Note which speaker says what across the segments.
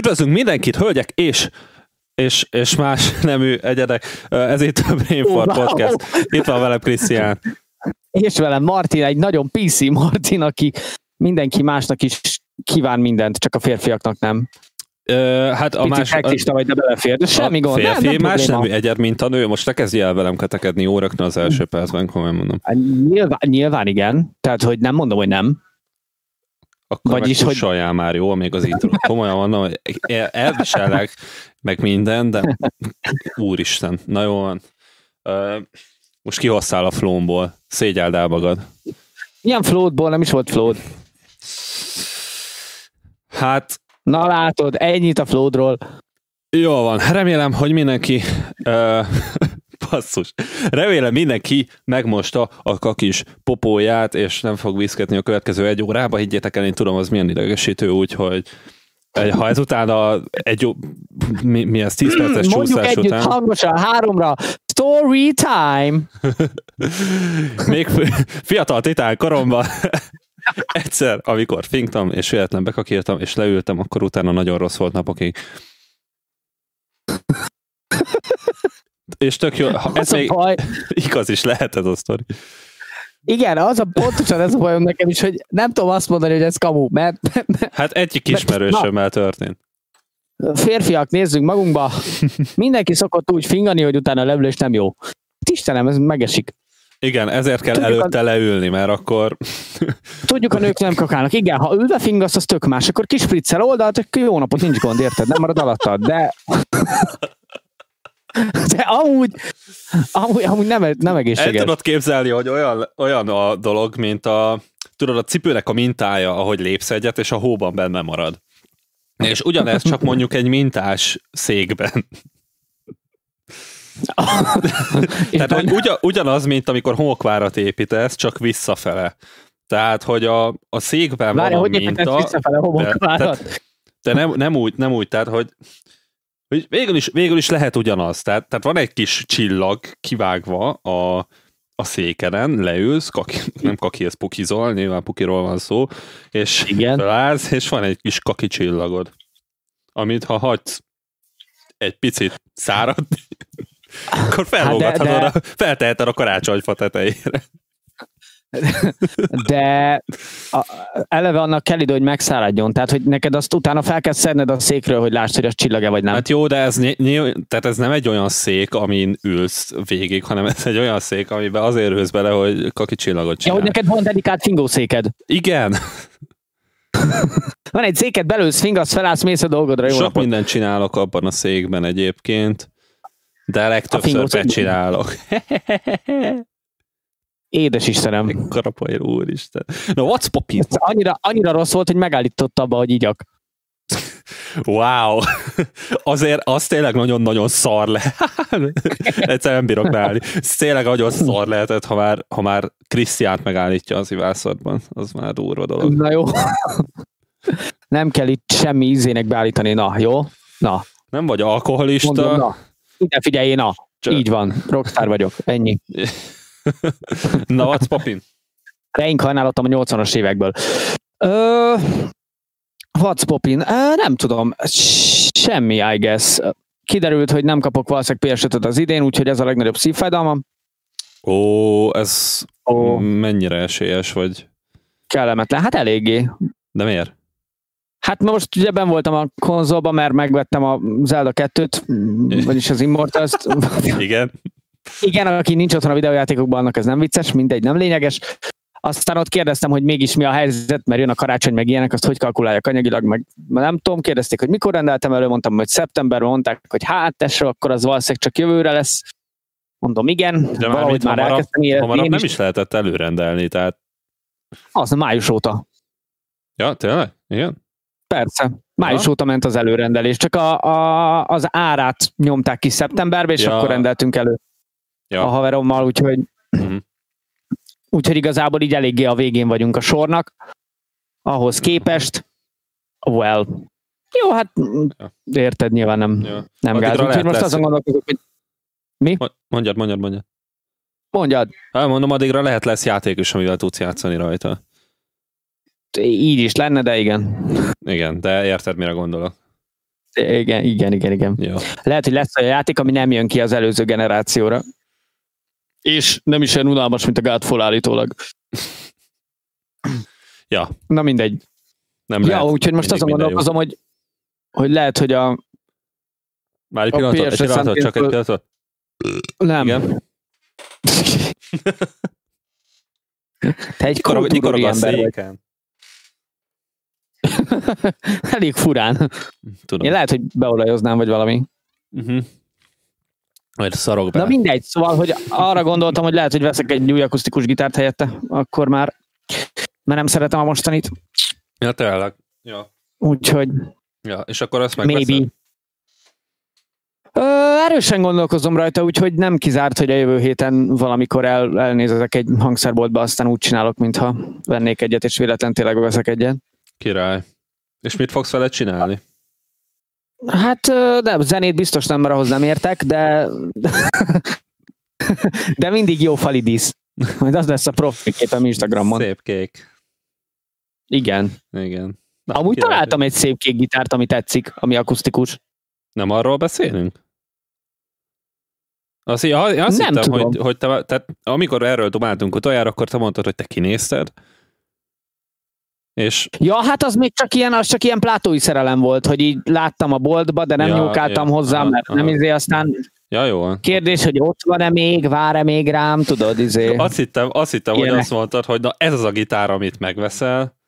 Speaker 1: Üdvözlünk mindenkit, hölgyek és és, és más nemű egyedek. Ez itt a Brainfart oh, Podcast. Itt van velem Krisztián.
Speaker 2: És velem Martin, egy nagyon PC Martin, aki mindenki másnak is kíván mindent, csak a férfiaknak nem.
Speaker 1: Ö, hát a
Speaker 2: más... Picit vagy, de belefér, de semmi gond.
Speaker 1: Férfi nem, nem más nemű egyed, mint a nő. Most te kezdj el velem ketekedni jó rögtön az első percben, komolyan mondom.
Speaker 2: Hát nyilván, nyilván igen. Tehát, hogy nem mondom, hogy nem.
Speaker 1: Akkor Vagyis, meg hogy... már, jó, még az intro. Komolyan mondom, hogy elviselek, meg minden, de úristen, na jó van. Most kihoztál a flómból, szégyeld el magad.
Speaker 2: Milyen flótból? Nem is volt flót.
Speaker 1: Hát...
Speaker 2: Na látod, ennyit a flódról.
Speaker 1: Jó van, remélem, hogy mindenki uh, basszus. Remélem mindenki megmosta a kakis popóját, és nem fog viszketni a következő egy órába. Higgyétek el, én tudom, az milyen idegesítő, úgyhogy ha ezután a, egy, mi, mi ez, 10 perces
Speaker 2: Mondjuk
Speaker 1: csúszás
Speaker 2: együtt
Speaker 1: után...
Speaker 2: hangosan, háromra, story time!
Speaker 1: Még fiatal titán koromban egyszer, amikor finktam, és véletlen bekakírtam, és leültem, akkor utána nagyon rossz volt napokig és tök jó, ez még baj. igaz is lehet ez a sztori.
Speaker 2: Igen, az a pontosan ez a bajom nekem is, hogy nem tudom azt mondani, hogy ez kamu, mert...
Speaker 1: Hát egyik ismerősömmel történt.
Speaker 2: Férfiak, nézzünk magunkba. Mindenki szokott úgy fingani, hogy utána a levülés nem jó. Istenem, ez megesik.
Speaker 1: Igen, ezért kell Tudjuk előtte a... leülni, mert akkor...
Speaker 2: Tudjuk, a nők nem kakálnak. Igen, ha ülve fingasz, az tök más. Akkor kis spriccel oldalt, jó napot, nincs gond, érted? Nem marad alattad, de... De amúgy, amúgy, amúgy nem, nem egészséges.
Speaker 1: El tudod képzelni, hogy olyan, olyan a dolog, mint a, tudod, a cipőnek a mintája, ahogy lépsz egyet, és a hóban benne marad. És ugyanez csak mondjuk egy mintás székben. Tehát, hogy ugyan, ugyanaz, mint amikor homokvárat építesz, csak visszafele. Tehát, hogy a, a székben Várja, van a
Speaker 2: hogy
Speaker 1: minta.
Speaker 2: visszafele homokvárat?
Speaker 1: De, de nem, nem, úgy, nem úgy, tehát, hogy végül is, végül is lehet ugyanaz. Tehát, tehát van egy kis csillag kivágva a, a székeren, leülsz, kaki, nem ez pukizol, nyilván pukiról van szó, és Igen. felállsz, és van egy kis kaki csillagod, amit ha hagysz egy picit száradni, akkor felvogathatod, hát de, de... felteheted a karácsonyfa tetejére.
Speaker 2: De a, eleve annak kell idő, hogy megszáradjon. Tehát, hogy neked azt utána fel kell szedned a székről, hogy lásd, hogy az csillag-e vagy nem.
Speaker 1: Hát jó, de ez, tehát ez nem egy olyan szék, amin ülsz végig, hanem ez egy olyan szék, amiben azért ülsz bele, hogy kaki csillagot csinál.
Speaker 2: Ja, hogy neked van dedikált fingószéked.
Speaker 1: Igen.
Speaker 2: van egy széked, belősz, fingasz, felállsz, mész a dolgodra. Jó
Speaker 1: Sok napot. mindent csinálok abban a székben egyébként, de legtöbbször becsinálok.
Speaker 2: Édes Istenem.
Speaker 1: Karapair úristen. Na, what's poppin?
Speaker 2: Annyira, annyira rossz volt, hogy megállított abba, hogy igyak.
Speaker 1: Wow! Azért az tényleg nagyon-nagyon szar le. Egyszerűen nem bírok beállni. Ez tényleg nagyon szar lehetett, ha már, ha már Krisztiánt megállítja az ivászatban. Az már durva dolog.
Speaker 2: Na jó. Nem kell itt semmi ízének beállítani, na, jó? Na.
Speaker 1: Nem vagy alkoholista. Mondom,
Speaker 2: na. Ide figyelj, na. Csak... Így van. Rockstar vagyok. Ennyi.
Speaker 1: Na, what's poppin?
Speaker 2: Reinkarnálottam a 80-as évekből. Ö, what's poppin? Ö, nem tudom. Semmi, I guess. Kiderült, hogy nem kapok valószínűleg ps az idén, úgyhogy ez a legnagyobb szívfájdalmam.
Speaker 1: Ó, ez Ó. mennyire esélyes vagy?
Speaker 2: Kellemetlen. Hát eléggé.
Speaker 1: De miért?
Speaker 2: Hát most ugye ben voltam a konzolban, mert megvettem a Zelda 2-t, vagyis az Immortals-t.
Speaker 1: Igen.
Speaker 2: Igen, aki nincs otthon a videójátékokban, annak ez nem vicces, mindegy, nem lényeges. Aztán ott kérdeztem, hogy mégis mi a helyzet, mert jön a karácsony, meg ilyenek, azt hogy kalkulálják anyagilag, meg nem tudom, kérdezték, hogy mikor rendeltem elő, mondtam, hogy szeptemberben mondták, hogy hát tesó, akkor az valószínűleg csak jövőre lesz. Mondom, igen,
Speaker 1: De már valahogy már hamarabb, elkezdtem érezni. Hamarabb nem is lehetett előrendelni, tehát...
Speaker 2: Az május óta.
Speaker 1: Ja, tényleg? Igen?
Speaker 2: Persze. Május ja. óta ment az előrendelés, csak a, a, az árát nyomták ki szeptemberbe, és ja. akkor rendeltünk elő ja. a haverommal, úgyhogy, uh-huh. úgyhogy igazából így eléggé a végén vagyunk a sornak. Ahhoz képest, well, jó, hát ja. érted, nyilván nem, ja. nem gáz. Úgyhogy most azon gondolkozok, hogy mi?
Speaker 1: Mondjad, mondjad, mondjad.
Speaker 2: Mondjad.
Speaker 1: Hát mondom, addigra lehet lesz játék is, amivel tudsz játszani rajta.
Speaker 2: Így is lenne, de igen.
Speaker 1: Igen, de érted, mire gondolok.
Speaker 2: Igen, igen, igen, igen.
Speaker 1: Jó.
Speaker 2: Lehet, hogy lesz a játék, ami nem jön ki az előző generációra. És nem is olyan unalmas, mint a Godfall állítólag.
Speaker 1: Ja.
Speaker 2: Na mindegy.
Speaker 1: Nem
Speaker 2: Ja,
Speaker 1: lehet
Speaker 2: úgyhogy most azon gondolkozom, hogy, hogy lehet, hogy a...
Speaker 1: Már egy pillanatot, egy pillanatot, csak egy pillanatot.
Speaker 2: Nem.
Speaker 1: Igen.
Speaker 2: Te egy kultúrúri ember vagy. Elég furán.
Speaker 1: Tudom.
Speaker 2: Én lehet, hogy beolajoznám, vagy valami.
Speaker 1: Uh-huh. Majd szarok be.
Speaker 2: Na mindegy, szóval, hogy arra gondoltam, hogy lehet, hogy veszek egy új akusztikus gitárt helyette, akkor már, mert nem szeretem a mostanit.
Speaker 1: Ja, tényleg. Ja.
Speaker 2: Úgyhogy
Speaker 1: ja. És akkor azt
Speaker 2: maybe.
Speaker 1: megveszed?
Speaker 2: Ö, erősen gondolkozom rajta, úgyhogy nem kizárt, hogy a jövő héten valamikor el, elnézek egy hangszerboltba, aztán úgy csinálok, mintha vennék egyet, és véletlen tényleg veszek egyet.
Speaker 1: Király. És mit fogsz vele csinálni?
Speaker 2: Hát de zenét biztos nem, mert ahhoz nem értek, de de mindig jó falidísz. Majd az lesz a profil képem Instagramon.
Speaker 1: Szép kék.
Speaker 2: Igen.
Speaker 1: Igen. Na,
Speaker 2: Amúgy
Speaker 1: király.
Speaker 2: találtam egy szép kék gitárt, ami tetszik, ami akusztikus.
Speaker 1: Nem arról beszélünk? Azt, azt
Speaker 2: Nem
Speaker 1: hittem,
Speaker 2: tudom.
Speaker 1: hogy, hogy te, tehát amikor erről dumáltunk utoljára, akkor te mondtad, hogy te kinézted, és
Speaker 2: Ja, hát az még csak ilyen, az csak ilyen plátói szerelem volt, hogy így láttam a boltba, de nem
Speaker 1: Ja,
Speaker 2: nyúlkáltam
Speaker 1: ja,
Speaker 2: hozzá, mert
Speaker 1: aha.
Speaker 2: nem izé, aztán
Speaker 1: ja, jó
Speaker 2: kérdés, hogy ott van-e még, vár-e még rám, tudod, izé.
Speaker 1: Azt hittem, azt hittem hogy azt mondtad, hogy na ez az a gitár, amit megveszel,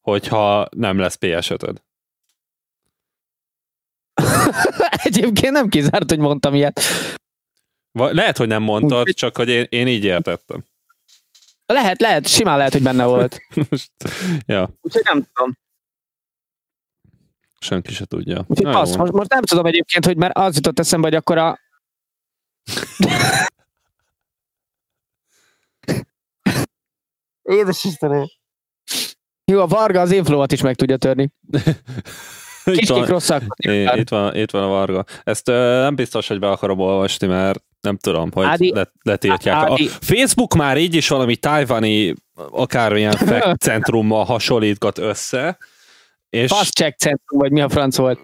Speaker 1: hogyha nem lesz PS5-öd.
Speaker 2: Egyébként nem kizárt, hogy mondtam ilyet.
Speaker 1: Lehet, hogy nem mondtad, csak hogy én, én így értettem.
Speaker 2: Lehet, lehet, simán lehet, hogy benne volt.
Speaker 1: Most, ja,
Speaker 2: Úgyhogy nem tudom.
Speaker 1: senki se tudja.
Speaker 2: Úgyhogy
Speaker 1: Na,
Speaker 2: passz, most, most nem tudom egyébként, hogy mert az jutott eszembe, hogy akkor a... Édes Istenem. Jó, a Varga az én flowat is meg tudja törni.
Speaker 1: Itt
Speaker 2: Kis
Speaker 1: van-
Speaker 2: kik rosszak.
Speaker 1: Itt, van, itt van a Varga. Ezt ö, nem biztos, hogy be akarom olvasni, mert nem tudom, hogy
Speaker 2: Ádi-
Speaker 1: le, letiltják. A
Speaker 2: Ádi-
Speaker 1: Facebook már így is valami tájvani akármilyen centrummal hasonlítgat össze, és
Speaker 2: Fast check centrum, vagy mi a franc volt.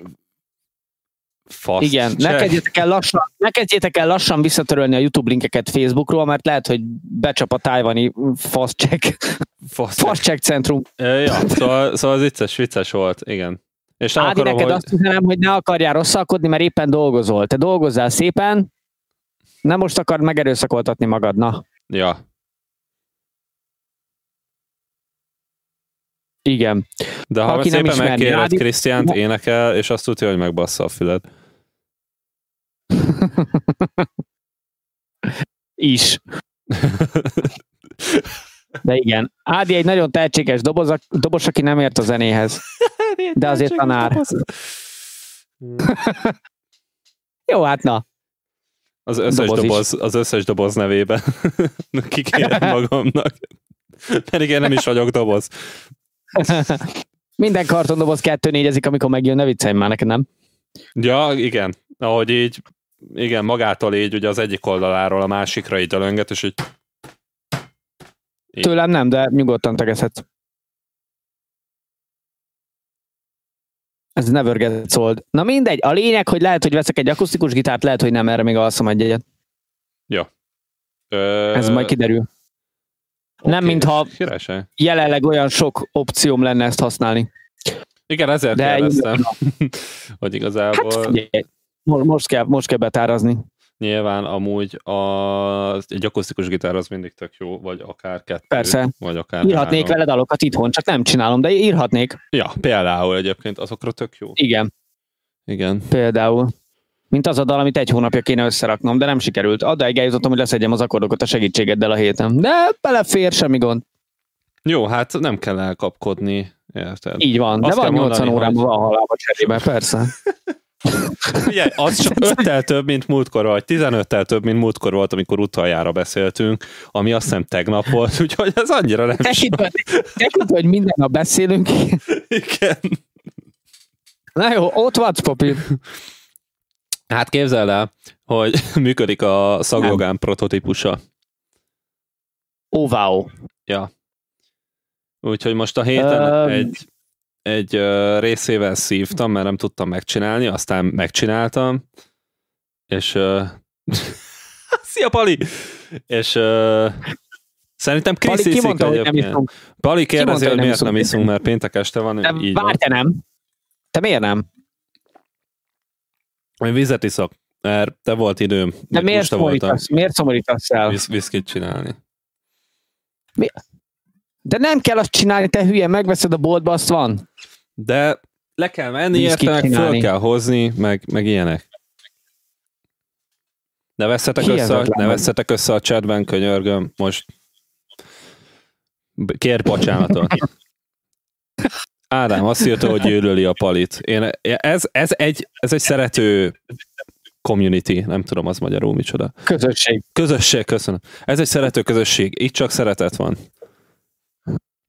Speaker 1: fast
Speaker 2: Igen, ne kezdjétek, el lassan, ne kezdjétek el lassan visszatörölni a YouTube linkeket Facebookról, mert lehet, hogy becsap a tájvani fast check,
Speaker 1: Fast
Speaker 2: fast check centrum.
Speaker 1: Ja, szóval, szóval az vicces, vicces volt, igen. És nem
Speaker 2: Ádi,
Speaker 1: akarom,
Speaker 2: neked
Speaker 1: hogy...
Speaker 2: azt üzenem, hogy ne akarjál rosszalkodni, mert éppen dolgozol. Te dolgozzál szépen, nem most akard megerőszakoltatni magad, na.
Speaker 1: Ja,
Speaker 2: Igen.
Speaker 1: de ha
Speaker 2: Aki nem
Speaker 1: szépen
Speaker 2: Ádi-
Speaker 1: Krisztiánt, énekel, és azt tudja, hogy megbassza a füled.
Speaker 2: Is. De igen. Ádi egy nagyon tehetséges doboz, dobos, aki nem ért a zenéhez. De azért tanár. Jó, hát na.
Speaker 1: Az összes
Speaker 2: Doboz
Speaker 1: doboz,
Speaker 2: is.
Speaker 1: az összes doboz nevében kikérem magamnak. Pedig én nem is vagyok doboz.
Speaker 2: Minden kartondoboz kettő négyezik, amikor megjön, ne viccelj már neked, nem?
Speaker 1: Ja, igen. Ahogy így, igen, magától így ugye az egyik oldaláról a másikra így dölönget, és így Így.
Speaker 2: Tőlem nem, de nyugodtan tegezhetsz. Ez never gets old. Na mindegy, a lényeg, hogy lehet, hogy veszek egy akusztikus gitárt, lehet, hogy nem, erre még alszom egy egyet.
Speaker 1: Ö,
Speaker 2: Ez majd kiderül. Nem,
Speaker 1: oké,
Speaker 2: mintha
Speaker 1: Királyság.
Speaker 2: jelenleg olyan sok opcióm lenne ezt használni.
Speaker 1: Igen, ezért
Speaker 2: De
Speaker 1: kérdeztem, hogy igazából
Speaker 2: Hát figyelj, mo- most kell, most kell betárazni.
Speaker 1: Nyilván amúgy a, egy akusztikus gitár az mindig tök jó, vagy akár kettő,
Speaker 2: Persze.
Speaker 1: vagy akár
Speaker 2: Írhatnék
Speaker 1: három.
Speaker 2: vele dalokat itthon, csak nem csinálom, de írhatnék.
Speaker 1: Ja, például egyébként azokra tök jó.
Speaker 2: Igen,
Speaker 1: Igen.
Speaker 2: például. Mint az a dal, amit egy hónapja kéne összeraknom, de nem sikerült. Adáig eljutottam, hogy leszedjem az akkordokat a segítségeddel a héten. De belefér, semmi gond.
Speaker 1: Jó, hát nem kell elkapkodni, érted?
Speaker 2: Így van, de
Speaker 1: Azt
Speaker 2: van
Speaker 1: kell
Speaker 2: 80
Speaker 1: mondani,
Speaker 2: órában
Speaker 1: hogy-
Speaker 2: van halába cserébe, persze.
Speaker 1: Ugye, az csak öttel több, mint múltkor, vagy 15-tel több, mint múltkor volt, amikor utoljára beszéltünk, ami azt hiszem tegnap volt, úgyhogy ez annyira nem sok.
Speaker 2: Tekintve, hogy minden nap beszélünk.
Speaker 1: Igen.
Speaker 2: Na jó, ott vagy, Popi.
Speaker 1: Hát képzeld el, hogy működik a szaglogán prototípusa.
Speaker 2: Ó, wow.
Speaker 1: Ja. Úgyhogy most a héten
Speaker 2: Öm.
Speaker 1: egy, egy uh, részével szívtam, mert nem tudtam megcsinálni, aztán megcsináltam, és uh, szia Pali! És uh, szerintem Krisz Pali
Speaker 2: kimondta, hogy nem iszunk.
Speaker 1: Pali kérdezi, hogy, hogy miért nem iszunk, mert péntek este van,
Speaker 2: de így várj, te nem. Te miért nem?
Speaker 1: Én vizet iszok, mert te volt időm.
Speaker 2: De miért szomorítasz, miért szomorítasz el?
Speaker 1: Visz, viszkit csinálni.
Speaker 2: Mi? De nem kell azt csinálni, te hülye, megveszed a boltba, azt van.
Speaker 1: De le kell menni, érte, meg föl kell hozni, meg, meg ilyenek. Ne veszetek, össze, ne veszetek össze a chatben, könyörgöm, most kér bocsánatot. Ádám azt írta, hogy gyűlöli a palit. Én, ez, ez, egy, ez egy szerető community, nem tudom az magyarul micsoda.
Speaker 2: Közösség.
Speaker 1: Közösség, köszönöm. Ez egy szerető közösség, itt csak szeretet van.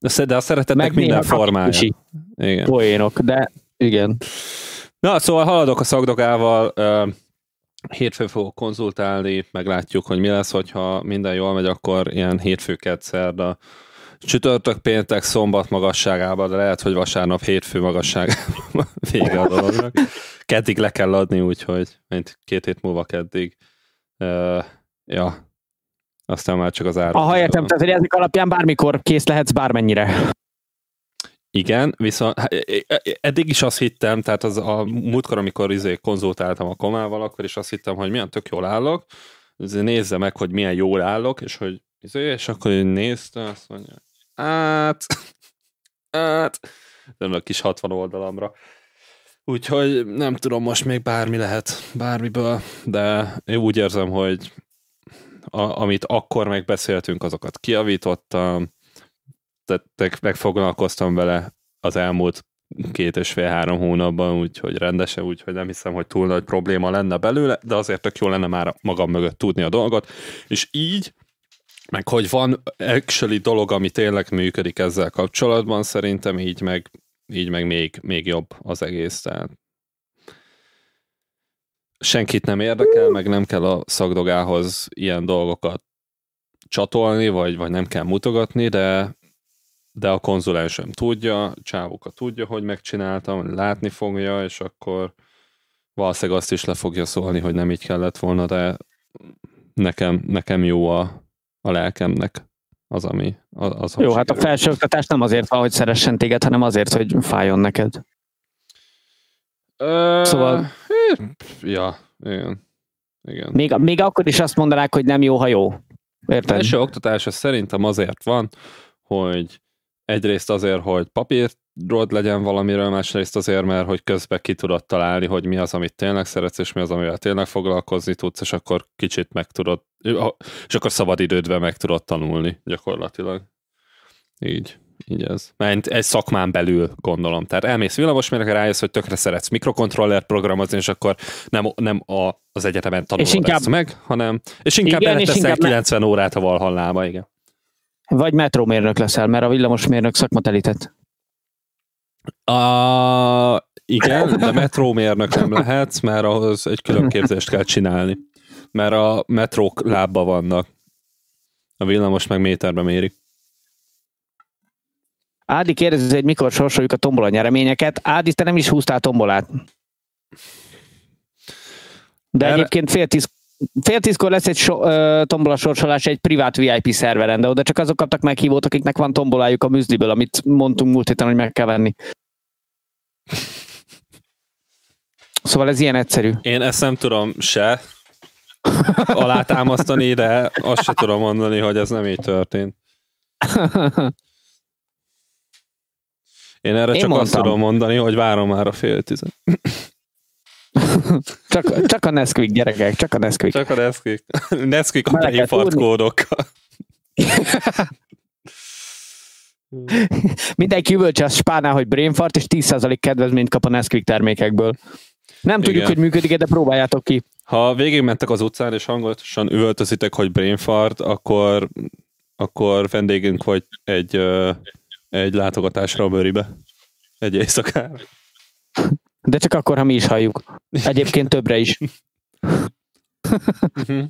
Speaker 1: De a szeretetnek minden formája.
Speaker 2: Igen. Poénok, de igen.
Speaker 1: Na, szóval haladok a szakdogával, hétfő fogok konzultálni, meglátjuk, hogy mi lesz, hogyha minden jól megy, akkor ilyen hétfőket szerda, csütörtök, péntek, szombat magasságában, de lehet, hogy vasárnap, hétfő magasságában vége a dolognak. Keddig le kell adni, úgyhogy mint két hét múlva keddig. Uh, ja, aztán már csak az ár.
Speaker 2: Aha, értem, tehát hogy ezek alapján bármikor kész lehetsz bármennyire.
Speaker 1: Igen, viszont eddig is azt hittem, tehát az a múltkor, amikor izé konzultáltam a komával, akkor is azt hittem, hogy milyen tök jól állok, nézze meg, hogy milyen jól állok, és hogy izé, és akkor én nézte, azt mondja, hát, hát, nem a kis 60 oldalamra. Úgyhogy nem tudom, most még bármi lehet, bármiből, de én úgy érzem, hogy a, amit akkor megbeszéltünk, azokat kiavítottam, tehát megfoglalkoztam vele az elmúlt két és fél-három hónapban, úgyhogy rendesen, úgyhogy nem hiszem, hogy túl nagy probléma lenne belőle, de azért tök jó lenne már magam mögött tudni a dolgot, és így, meg hogy van actually dolog, ami tényleg működik ezzel kapcsolatban, szerintem így meg, így meg még, még jobb az egész, tehát senkit nem érdekel, meg nem kell a szakdogához ilyen dolgokat csatolni, vagy, vagy nem kell mutogatni, de, de a konzulensem tudja, csávoka tudja, hogy megcsináltam, látni fogja, és akkor valószínűleg azt is le fogja szólni, hogy nem így kellett volna, de nekem, nekem jó a, a lelkemnek az, ami az,
Speaker 2: Jó, hát a felsőoktatás nem azért van, hogy szeressen téged, hanem azért, hogy fájjon neked.
Speaker 1: Ö, szóval... Ja, igen. igen.
Speaker 2: Még, még akkor is azt mondanák, hogy nem jó, ha jó. Érted?
Speaker 1: Első oktatása szerintem azért van, hogy egyrészt azért, hogy papírod legyen valamiről, másrészt azért, mert hogy közben ki tudod találni, hogy mi az, amit tényleg szeretsz, és mi az, amivel tényleg foglalkozni tudsz, és akkor kicsit meg tudod, és akkor szabad idődben meg tudod tanulni gyakorlatilag. Így. Így ez. Mert egy szakmán belül gondolom. Tehát elmész villamosmérnökre, rájössz, hogy tökre szeretsz mikrokontroller programozni, és akkor nem, nem a, az egyetemen tanulod inkább, ezt meg, hanem, és inkább igen, és inkább 90 órát a Valhallába, igen.
Speaker 2: Vagy metrómérnök leszel, mert a villamosmérnök szakmat elített.
Speaker 1: A, igen, de metrómérnök nem lehetsz, mert ahhoz egy külön képzést kell csinálni. Mert a metrók lábba vannak. A villamos meg méterbe mérik.
Speaker 2: Ádi kérdezi, hogy mikor sorsoljuk a tombola nyereményeket. Ádi, te nem is húztál tombolát. De Erre... egyébként fél tíz, fél tízkor lesz egy so, uh, tombola sorsolás egy privát VIP szerveren, de oda csak azok kaptak meghívót, akiknek van tombolájuk a műzliből, amit mondtunk múlt héten, hogy meg kell venni. Szóval ez ilyen egyszerű.
Speaker 1: Én ezt nem tudom se alátámasztani, de azt se tudom mondani, hogy ez nem így történt. Én erre Én csak mondtam. azt tudom mondani, hogy várom már a fél tizen.
Speaker 2: csak, csak a Nesquik, gyerekek, csak a Nesquik.
Speaker 1: Csak a Nesquik. Nesquik a kódokkal.
Speaker 2: Mindenki üvöltse azt spánál, hogy brainfart, és 10% kedvezményt kap a Nesquik termékekből. Nem tudjuk, hogy működik de próbáljátok ki.
Speaker 1: Ha végigmentek az utcán, és hangolatosan üvöltözitek, hogy brainfart, akkor, akkor vendégünk vagy egy egy látogatásra a bőribe. Egy éjszakára.
Speaker 2: De csak akkor, ha mi is halljuk. Egyébként többre is. Mhm.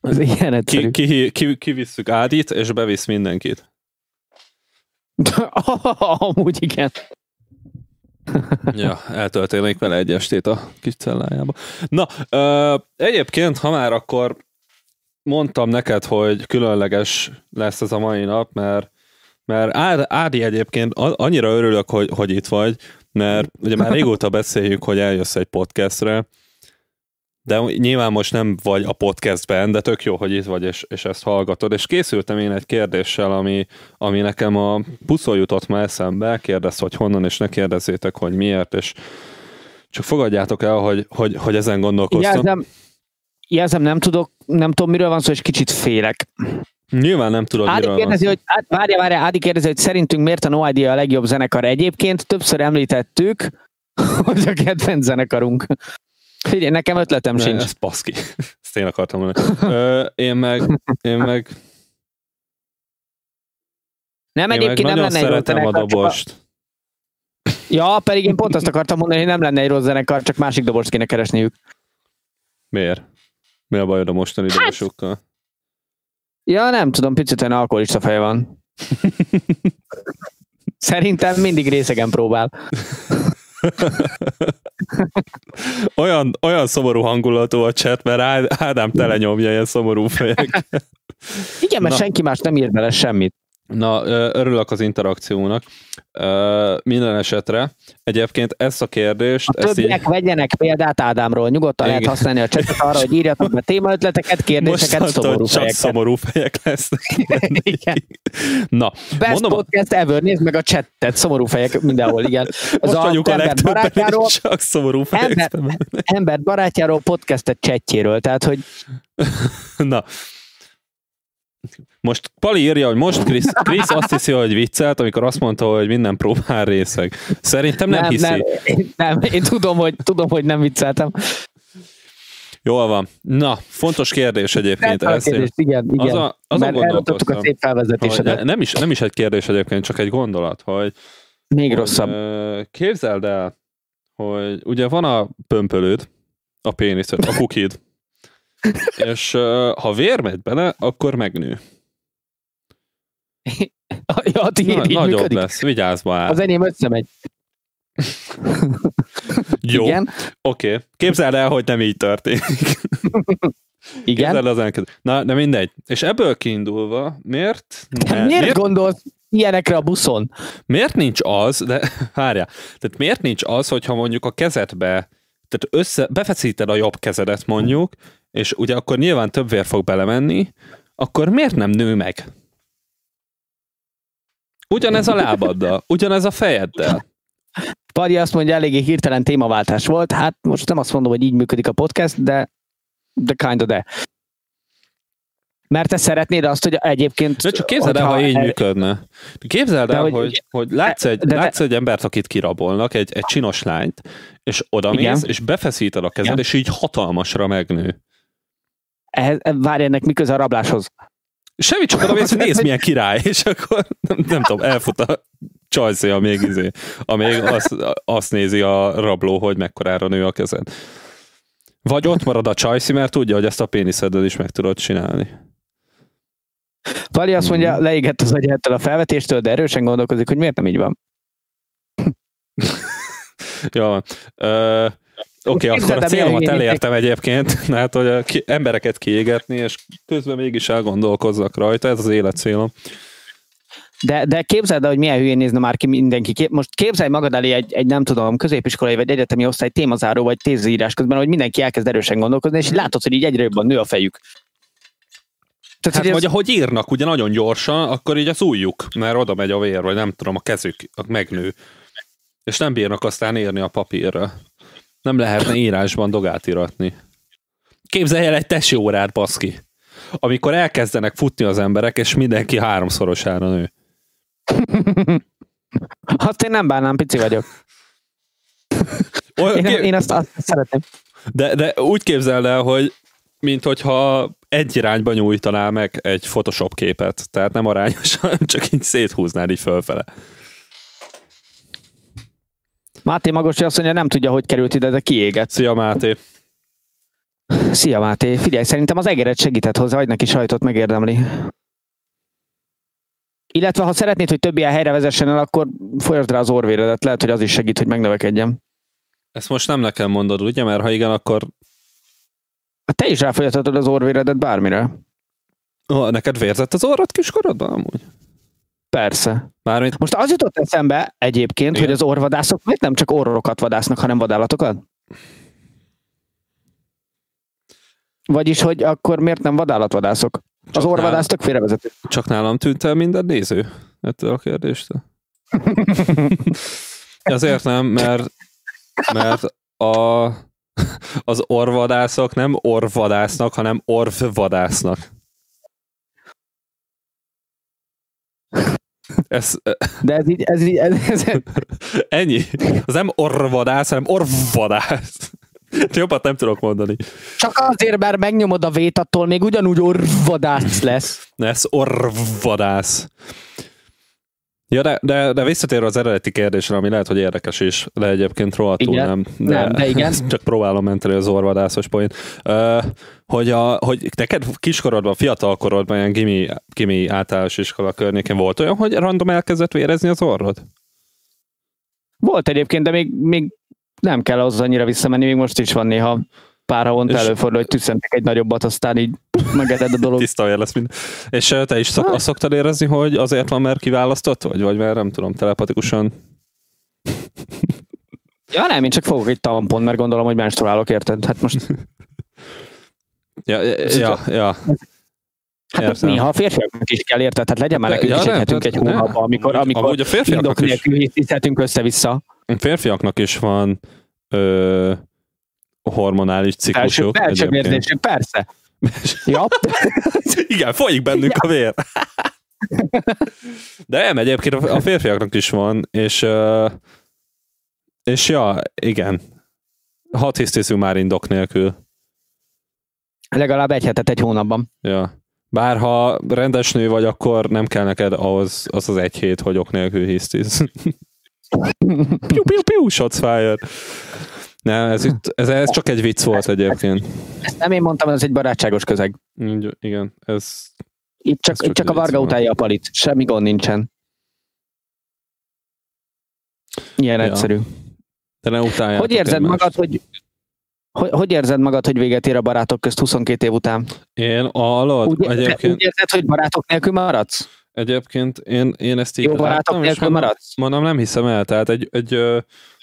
Speaker 2: Ez ilyen egyszerű.
Speaker 1: Ki, ki, ki, kivisszük Ádit, és bevisz mindenkit.
Speaker 2: Amúgy igen.
Speaker 1: ja, eltöltenék vele egy estét a kis cellájába. Na, ö, egyébként, ha már akkor mondtam neked, hogy különleges lesz ez a mai nap, mert, mert Ádi egyébként annyira örülök, hogy, hogy itt vagy, mert ugye már régóta beszéljük, hogy eljössz egy podcastre, de nyilván most nem vagy a podcastben, de tök jó, hogy itt vagy, és, és ezt hallgatod. És készültem én egy kérdéssel, ami, ami nekem a puszol jutott ma eszembe, kérdez, hogy honnan, és ne kérdezzétek, hogy miért, és csak fogadjátok el, hogy, hogy, hogy ezen gondolkoztam.
Speaker 2: Jelzem, jelzem, nem tudok, nem tudom, miről van szó, és kicsit félek.
Speaker 1: Nyilván nem tudod,
Speaker 2: Ádi
Speaker 1: miről
Speaker 2: kérdezi,
Speaker 1: van.
Speaker 2: hogy, várja, várja, Ádi kérdezi, hogy szerintünk miért a No Idea a legjobb zenekar egyébként. Többször említettük, hogy a kedvenc zenekarunk. Figyelj, nekem ötletem ne, sincs.
Speaker 1: Ez paszki. Ezt én akartam mondani. Ö, én meg, én meg
Speaker 2: nem, én egyébként nem lenne egy rossz zenekar,
Speaker 1: a dobost. A...
Speaker 2: Ja, pedig én pont azt akartam mondani, hogy nem lenne egy rossz zenekar, csak másik dobost kéne keresniük.
Speaker 1: Miért? Mi a bajod a mostani hát... dobosokkal?
Speaker 2: Ja, nem tudom, picit olyan alkoholista fej van. Szerintem mindig részegen próbál.
Speaker 1: olyan, olyan szomorú hangulatú a chat, mert Ádám telenyomja ilyen szomorú fejek.
Speaker 2: Igen, mert Na. senki más nem ír bele semmit.
Speaker 1: Na, örülök az interakciónak. Minden esetre egyébként ezt a kérdést...
Speaker 2: A többiek így... vegyenek példát Ádámról, nyugodtan Igen. lehet használni a csetet arra, hogy írjatok be témaötleteket, kérdéseket, Most szomorú
Speaker 1: csak fejeket. szomorú fejek lesznek.
Speaker 2: Igen. Na, Best mondom, podcast ever, nézd meg a chattet, szomorú fejek mindenhol, igen.
Speaker 1: Az Most a, a legtöbben csak szomorú fejek.
Speaker 2: Ember, ember barátjáról, podcastet chatjéről, tehát hogy...
Speaker 1: Na, most Pali írja, hogy most Krisz, Krisz azt hiszi, hogy viccelt, amikor azt mondta, hogy minden próbál részeg. Szerintem nem, nem hiszi.
Speaker 2: Nem, én, nem, én tudom, hogy, tudom, hogy nem vicceltem.
Speaker 1: Jól van. Na, fontos kérdés egyébként.
Speaker 2: Ez kérdés, igen, igen. Az a, Mert a szép felvezetésedet.
Speaker 1: Ne, nem, is, nem is egy kérdés egyébként, csak egy gondolat, hogy
Speaker 2: még hogy, rosszabb.
Speaker 1: Képzeld el, hogy ugye van a pömpölőd, a péniszed, a kukid, és ha vér megy bele, akkor megnő.
Speaker 2: ja, tiéd Na, így
Speaker 1: nagyobb
Speaker 2: működik.
Speaker 1: lesz, vigyázz már.
Speaker 2: Az enyém összemegy.
Speaker 1: Jó, oké. Okay. Képzeld el, hogy nem így történik.
Speaker 2: Igen?
Speaker 1: Képzeld az Na, de mindegy. És ebből kiindulva, miért?
Speaker 2: Ne, miért, miért gondolsz ilyenekre a buszon?
Speaker 1: Miért nincs az, de várjál, tehát miért nincs az, hogyha mondjuk a kezedbe, tehát össze, befeszíted a jobb kezedet mondjuk, és ugye akkor nyilván több vér fog belemenni, akkor miért nem nő meg? Ugyanez a lábaddal, ugyanez a fejeddel.
Speaker 2: Padi azt mondja, eléggé hirtelen témaváltás volt. Hát most nem azt mondom, hogy így működik a podcast, de, de kind of de. Mert te szeretnéd azt, hogy egyébként...
Speaker 1: De csak képzeld el, ha így el... működne. Képzeld el, hogy, hogy, hogy látsz, egy, de, látsz egy embert, akit kirabolnak, egy, egy csinos lányt, és igen. és befeszíted a kezed, igen. és így hatalmasra megnő.
Speaker 2: Ehhez, várj, ennek mi köze a rabláshoz?
Speaker 1: Semmi, csak oda mész, hogy nézd milyen király, és akkor nem, nem tudom, elfut a csajszéja még izé, amíg azt, azt nézi a rabló, hogy mekkorára nő a kezed. Vagy ott marad a csajszi, mert tudja, hogy ezt a péniszeddel is meg tudod csinálni.
Speaker 2: Vali azt mondja, mhm. leégett az agyától a felvetéstől, de erősen gondolkozik, hogy miért nem így van.
Speaker 1: Jó van. Oké, okay, akkor a célomat elértem egyébként, hát hogy ki, embereket kiégetni, és közben mégis elgondolkozzak rajta, ez az élet célom.
Speaker 2: De, de képzeld el, hogy milyen hülyén nézne már ki mindenki. Most képzelj magad elé egy, egy nem tudom, középiskolai vagy egyetemi osztály témazáró vagy tézírás közben, hogy mindenki elkezd erősen gondolkozni, és látod, hogy így egyre jobban nő a fejük.
Speaker 1: Tehát, hát, hogy ez... ahogy írnak ugye nagyon gyorsan, akkor így az ujjuk, mert oda megy a vér, vagy nem tudom, a kezük megnő. És nem bírnak aztán írni a papírra. Nem lehetne írásban dogát iratni. Képzelj el egy tesi órát, baszki. Amikor elkezdenek futni az emberek, és mindenki háromszorosára nő.
Speaker 2: Azt én nem bánnám, pici vagyok. Olyan, én, kép... én azt, azt szeretném.
Speaker 1: De, de úgy képzeld el, hogy mint hogyha egy irányba nyújtanál meg egy Photoshop képet, tehát nem arányosan, csak így széthúznád így fölfele.
Speaker 2: Máté Magosi azt mondja, nem tudja, hogy került ide, de kiégett.
Speaker 1: Szia Máté!
Speaker 2: Szia Máté! Figyelj, szerintem az egeret segített hozzá, hogy neki sajtot megérdemli. Illetve ha szeretnéd, hogy többi helyre vezessen el, akkor folyasd rá az orvéredet, lehet, hogy az is segít, hogy megnövekedjem.
Speaker 1: Ezt most nem nekem mondod, ugye? Mert ha igen, akkor...
Speaker 2: Te is ráfolyathatod az orvéredet bármire.
Speaker 1: Oh, neked vérzett az orrod kiskorodban amúgy?
Speaker 2: Persze.
Speaker 1: Mármint...
Speaker 2: Most az jutott eszembe egyébként, Igen. hogy az orvadászok miért nem csak orrokat vadásznak, hanem vadállatokat? Vagyis, hogy akkor miért nem vadállatvadászok? Csak az orvadász tök félrevezető.
Speaker 1: Csak nálam tűnt el minden néző ettől a kérdéstől. Azért nem, mert, mert a, az orvadászok nem orvadásznak, hanem orvvadásznak.
Speaker 2: Ez, De ez így, ez így, ez, ez...
Speaker 1: Ennyi. Az nem orvadász, hanem orvadász. Jobbat nem tudok mondani.
Speaker 2: Csak azért, mert megnyomod a vét, attól még ugyanúgy orvadász lesz.
Speaker 1: Ez orvadász. Ja, de, de, de visszatérve az eredeti kérdésre, ami lehet, hogy érdekes is, de egyébként rohadtul igen. nem.
Speaker 2: De, nem, de igen.
Speaker 1: Csak próbálom menteni az orvadászos poén. Uh, hogy, a, hogy neked kiskorodban, fiatalkorodban, ilyen gimi, gimi általános iskola környékén volt olyan, hogy random elkezdett vérezni az orrod?
Speaker 2: Volt egyébként, de még, még nem kell az annyira visszamenni, még most is van néha pár havonta előfordul, hogy tüsszentek egy nagyobbat, aztán így megeded a dolog.
Speaker 1: Tiszta lesz minden. És te is szok, azt szoktad érezni, hogy azért van, mert kiválasztott vagy, vagy mert nem tudom, telepatikusan?
Speaker 2: Ja nem, én csak fogok egy tampon, mert gondolom, hogy menstruálok, érted? Hát most...
Speaker 1: ja, ja, ja, ja.
Speaker 2: Hát Értem. néha a férfiaknak is kell, érted? Hát legyen már nekünk ja, is egy hetünk egy hónapban, amikor, amikor amúgy a férfiaknak is... össze-vissza.
Speaker 1: A férfiaknak is van ö, hormonális ciklusuk.
Speaker 2: Belső érzésük, persze. ja.
Speaker 1: Igen, folyik bennünk a vér. De nem, egyébként a férfiaknak is van, és és ja, igen. Hat hisztészünk már indok nélkül.
Speaker 2: Legalább egy hetet egy hónapban.
Speaker 1: Ja. Bár ha rendes nő vagy, akkor nem kell neked ahhoz az az egy hét, hogy ok nélkül hisztisz. piu, piu, piu, shots fired. Nem, ez, itt, ez, ez csak egy vicc volt egyébként.
Speaker 2: Ezt nem én mondtam, ez egy barátságos közeg.
Speaker 1: Igen, ez...
Speaker 2: Itt csak, ez itt csak a Varga utálja a palit, semmi gond nincsen. Ilyen ja. egyszerű.
Speaker 1: De ne utálják.
Speaker 2: Hogy érzed magad, hogy hogy, hogy érzed magad, hogy véget ér a barátok közt 22 év után?
Speaker 1: Én alatt
Speaker 2: úgy, egyébként... Úgy érzed, hogy barátok nélkül maradsz?
Speaker 1: Egyébként én, én ezt így
Speaker 2: Jó barátok nélkül maradsz?
Speaker 1: Mondom, nem hiszem el. Tehát egy, egy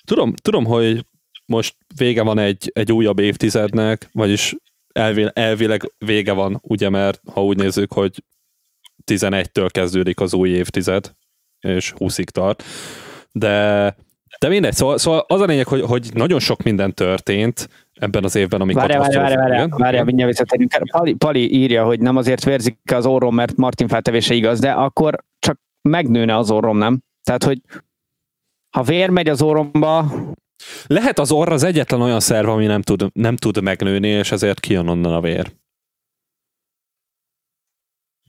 Speaker 1: tudom, tudom, hogy most vége van egy, egy újabb évtizednek, vagyis elvileg, elvileg vége van, ugye, mert ha úgy nézzük, hogy 11-től kezdődik az új évtized, és 20-ig tart, de, de mindegy, szóval, szóval az a lényeg, hogy, hogy nagyon sok minden történt ebben az évben, amikor
Speaker 2: Várja, várja, várja, várja, várja, mindjárt visszatérünk. Pali, Pali írja, hogy nem azért vérzik az orrom, mert Martin feltevése igaz, de akkor csak megnőne az orrom, nem? Tehát, hogy ha vér megy az orromba,
Speaker 1: lehet az orr az egyetlen olyan szerv, ami nem tud, nem tud megnőni, és ezért kijön onnan a vér.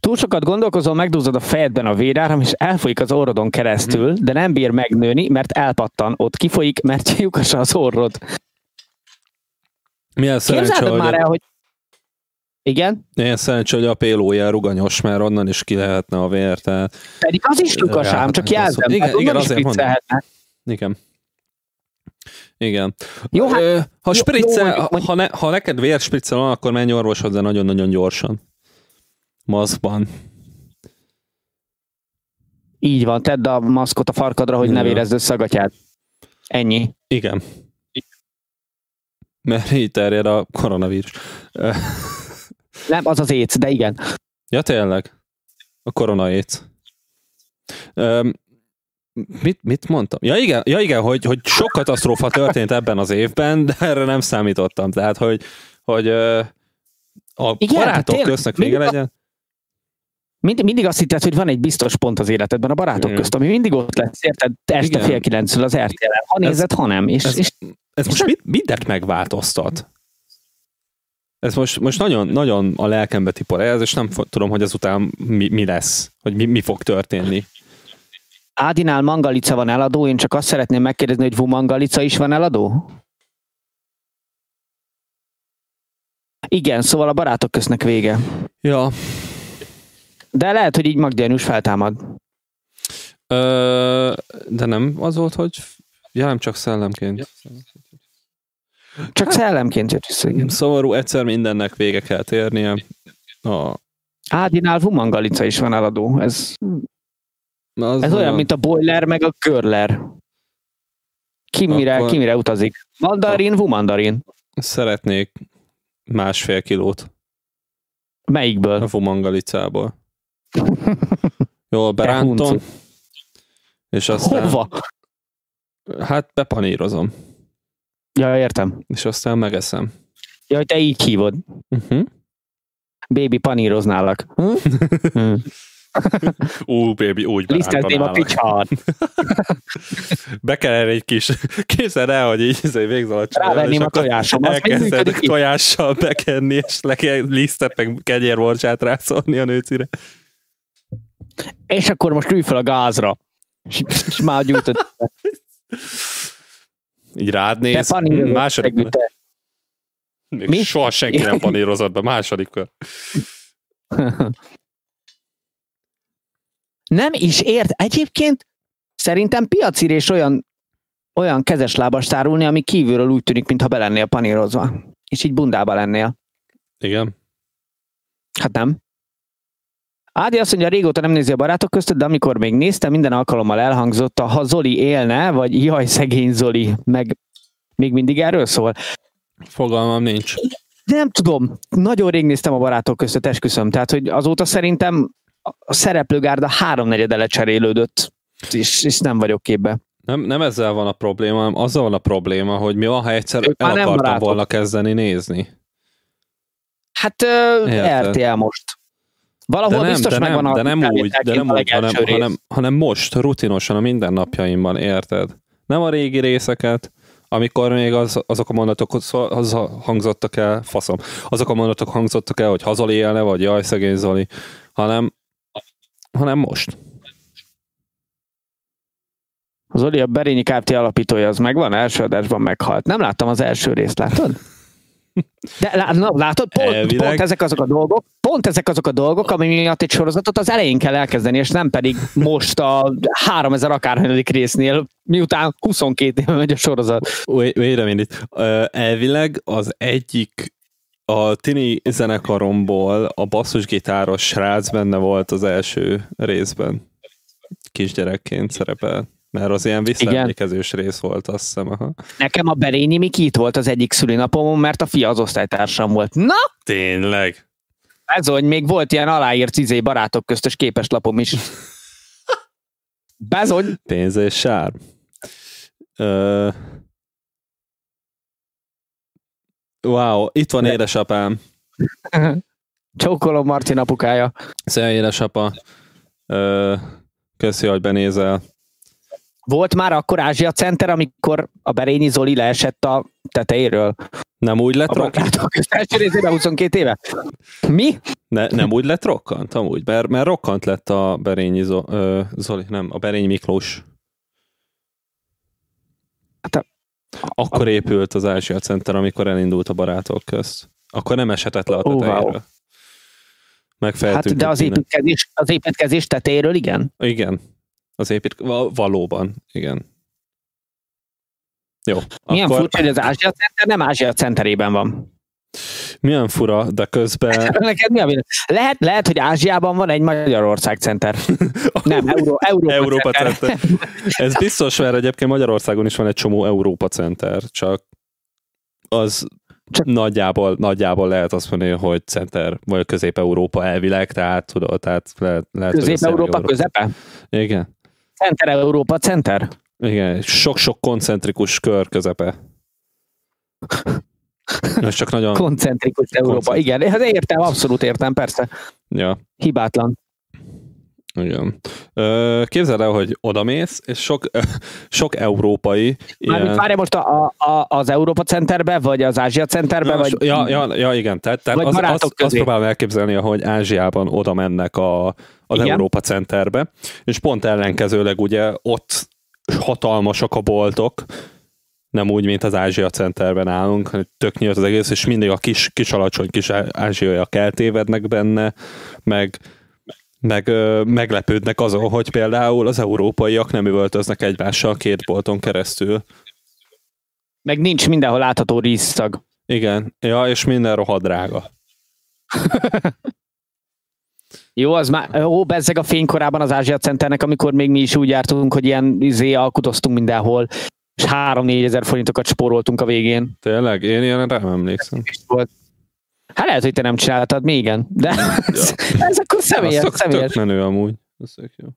Speaker 2: Túl sokat gondolkozol, megduzzad a fejedben a véráram, és elfolyik az orrodon keresztül, de nem bír megnőni, mert elpattan. Ott kifolyik, mert lyukas az orrod.
Speaker 1: Milyen szerencsé, hogy...
Speaker 2: már el, hogy igen?
Speaker 1: Ilyen szerencsé, hogy a pélója ruganyos, mert onnan is ki lehetne a vér. Tehát...
Speaker 2: Pedig az is lyukas ám, csak jelzem.
Speaker 1: Igen, igen azért mondom. Igen. Igen.
Speaker 2: Jó, hát,
Speaker 1: ha, spricce, jó, ha, ha, ne, ha neked vérspricce van, akkor menj orvoshoz, de nagyon-nagyon gyorsan. Maszkban.
Speaker 2: Így van, tedd a maszkot a farkadra, hogy ne vérezd össze a gatyát. Ennyi.
Speaker 1: Igen. Mert így terjed a koronavírus.
Speaker 2: Nem, az az éc, de igen.
Speaker 1: Ja, tényleg. A korona éc. Mit, mit mondtam? Ja igen, ja igen hogy, hogy sok katasztrófa történt ebben az évben, de erre nem számítottam. Tehát, hogy, hogy a igen, barátok köznek vége legyen.
Speaker 2: Mindig, mindig azt hitted, hogy van egy biztos pont az életedben a barátok közt, ami mindig ott lesz, érted? Este Igen. fél kilencről az rtl Ha nézed, ha nem. És,
Speaker 1: ez,
Speaker 2: és,
Speaker 1: ez most mit, mindent megváltoztat. Ez most, most nagyon, nagyon a lelkembe tipor ez, és nem tudom, hogy ezután mi, mi lesz, hogy mi, mi fog történni.
Speaker 2: Ádinál mangalica van eladó, én csak azt szeretném megkérdezni, hogy vumangalica is van eladó? Igen, szóval a barátok köznek vége.
Speaker 1: Ja.
Speaker 2: De lehet, hogy így Magdianus feltámad.
Speaker 1: Ö, de nem az volt, hogy ja, nem csak szellemként.
Speaker 2: Csak szellemként jött vissza, igen.
Speaker 1: Szomorú, egyszer mindennek vége kell térnie. A...
Speaker 2: Ádinál Vumangalica is van eladó. Ez, az ez olyan, mint a boiler meg a körler. Ki mire, Akkor... ki mire utazik? Mandarin, Vumandarin.
Speaker 1: Szeretnék másfél kilót.
Speaker 2: Melyikből?
Speaker 1: A Vumangalicából. Jól berántom. És aztán...
Speaker 2: Hova?
Speaker 1: Hát bepanírozom.
Speaker 2: Ja, értem.
Speaker 1: És aztán megeszem.
Speaker 2: Ja, hogy te így hívod. Uh-huh. Baby, paníroználak. Hm?
Speaker 1: Ú, baby, úgy
Speaker 2: Liszteltém a picsát.
Speaker 1: Be kell erre egy kis, képzeld el, hogy így izé végzel a
Speaker 2: csinálni. Rávenném a tojásom, az
Speaker 1: elkezded tojással bekenni, és le kell lisztet, meg kegyérborcsát rászolni a nőcire.
Speaker 2: És akkor most ülj fel a gázra. És már gyújtott.
Speaker 1: Így rád néz. Második. Még Mi? soha senki nem panírozott be, második kör.
Speaker 2: Nem is ért. Egyébként szerintem piacirés olyan, olyan kezes lábas tárulni, ami kívülről úgy tűnik, mintha be lennél panírozva. És így bundába lennél.
Speaker 1: Igen.
Speaker 2: Hát nem. Ádi azt mondja, régóta nem nézi a barátok között, de amikor még nézte, minden alkalommal elhangzott, ha Zoli élne, vagy jaj, szegény Zoli, meg még mindig erről szól.
Speaker 1: Fogalmam nincs.
Speaker 2: De nem tudom, nagyon rég néztem a barátok között, esküszöm. Tehát, hogy azóta szerintem a szereplőgárda háromnegyede lecserélődött, és, és nem vagyok képbe.
Speaker 1: Nem, nem ezzel van a probléma, hanem azzal van a probléma, hogy mi van, ha egyszer ők el akartam volna kezdeni nézni.
Speaker 2: Hát uh, RTL most. Valahol de nem, biztos
Speaker 1: de
Speaker 2: megvan
Speaker 1: nem, a de nem úgy, de nem úgy hanem, hanem, hanem most, rutinosan a mindennapjaimban, érted? Nem a régi részeket, amikor még az, azok a mondatok az hangzottak el, faszom, azok a mondatok hangzottak el, hogy hazali élne, vagy jaj, szegény Zoli, hanem, hanem most.
Speaker 2: Zoli, a Berényi Kft. alapítója az megvan, első adásban meghalt. Nem láttam az első részt, látod? De látod, pont, pont ezek azok a dolgok, pont ezek azok a dolgok, ami miatt egy sorozatot az elején kell elkezdeni, és nem pedig most a 3000 akárhanyadik résznél, miután 22 éve megy a sorozat.
Speaker 1: Wait, wait a minute. Elvileg az egyik a tini zenekaromból a basszusgitáros srác benne volt az első részben. Kisgyerekként szerepel. Mert az ilyen visszaemlékezős rész volt, azt hiszem. Aha.
Speaker 2: Nekem a Berényi Miki itt volt az egyik szülinapomon, mert a fia az osztálytársam volt. Na!
Speaker 1: Tényleg?
Speaker 2: Ez, hogy még volt ilyen aláírt izé barátok köztös képeslapom is. Bezony.
Speaker 1: Pénz és sár. Ö... Wow, itt van édesapám.
Speaker 2: Csókolom Martin apukája.
Speaker 1: Szia édesapa. Köszi, hogy benézel.
Speaker 2: Volt már akkor Ázsia Center, amikor a Berényi Zoli leesett a tetejéről?
Speaker 1: Nem úgy lett
Speaker 2: rokkant? első részében 22 éve. Mi?
Speaker 1: Ne, nem úgy lett rokkant, amúgy, mert, mert rokkant lett a Berényi Zoli, nem, a Berényi Miklós. Hát a, Akkor a, épült az Ázsia Center, amikor elindult a barátok közt. Akkor nem eshetett le a tetejéről. Oh, wow.
Speaker 2: Hát de az építkezés, az építkezés tetejéről igen?
Speaker 1: Igen. Az épít... Valóban, igen. Jó.
Speaker 2: Milyen akkor... furcsa, hogy az Ázsia Center nem Ázsia Centerében van.
Speaker 1: Milyen fura, de közben...
Speaker 2: Neked mi a lehet, lehet, hogy Ázsiában van egy Magyarország Center. Nem, Euró, Európa, Európa Center. Center.
Speaker 1: Ez biztos, mert egyébként Magyarországon is van egy csomó Európa Center, csak az csak nagyjából, nagyjából lehet azt mondani, hogy center, vagy Közép-Európa elvileg, tehát tudod, tehát lehet, lehet
Speaker 2: Közép-Európa közepe?
Speaker 1: Igen.
Speaker 2: Center Európa Center?
Speaker 1: Igen, sok-sok koncentrikus kör közepe. Ez csak nagyon...
Speaker 2: Koncentrikus Európa, igen. Hát értem, abszolút értem, persze.
Speaker 1: Ja.
Speaker 2: Hibátlan.
Speaker 1: Igen. Képzeld el, hogy odamész, és sok, sok európai...
Speaker 2: Mármint ilyen... várj most a, a, az Európa Centerbe, vagy az Ázsia Centerbe? vagy...
Speaker 1: Ja, ja, ja, igen. Tehát, tehát az, az, azt próbálom elképzelni, hogy Ázsiában oda mennek a, az igen? Európa Centerbe, és pont ellenkezőleg ugye ott hatalmasak a boltok, nem úgy, mint az Ázsia Centerben állunk, tök nyílt az egész, és mindig a kis, kis alacsony kis ázsiaiak eltévednek benne, meg meg ö, meglepődnek azon, hogy például az európaiak nem üvöltöznek egymással két bolton keresztül.
Speaker 2: Meg nincs mindenhol látható rízszag.
Speaker 1: Igen, ja, és minden rohadt drága.
Speaker 2: Jó, az már, ó, bezzeg a fénykorában az Ázsia Centernek, amikor még mi is úgy jártunk, hogy ilyen izé alkudoztunk mindenhol, és 3-4 ezer forintokat spóroltunk a végén.
Speaker 1: Tényleg? Én ilyen nem emlékszem.
Speaker 2: Volt. Hát lehet, hogy te nem csináltad, még igen. De ja. ez, ez akkor személyes. Az
Speaker 1: személyes. Tök menő amúgy. Ez jó.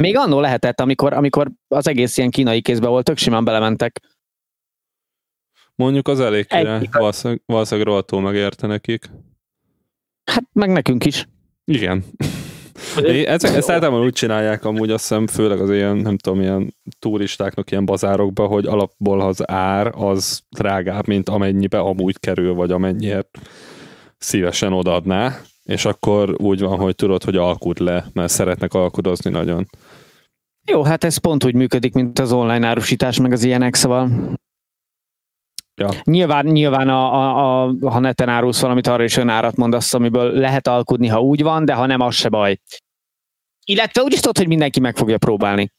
Speaker 2: Még annó lehetett, amikor, amikor az egész ilyen kínai kézbe volt, tök simán belementek.
Speaker 1: Mondjuk az elég király. Valószínűleg, valószínűleg rohadtul megérte nekik.
Speaker 2: Hát meg nekünk is.
Speaker 1: Igen. É, ezek, ezt általában úgy csinálják amúgy azt hiszem, főleg az ilyen, nem tudom, ilyen turistáknak ilyen bazárokba, hogy alapból az ár az drágább, mint amennyibe amúgy kerül, vagy amennyiért szívesen odaadná, és akkor úgy van, hogy tudod, hogy alkud le, mert szeretnek alkudozni nagyon.
Speaker 2: Jó, hát ez pont úgy működik, mint az online árusítás, meg az ilyenek, szóval Ja. Nyilván, nyilván a, a, a, ha neten árulsz valamit, arra is árat mondasz, amiből lehet alkudni, ha úgy van, de ha nem, az se baj. Illetve úgy is tudod, hogy mindenki meg fogja próbálni.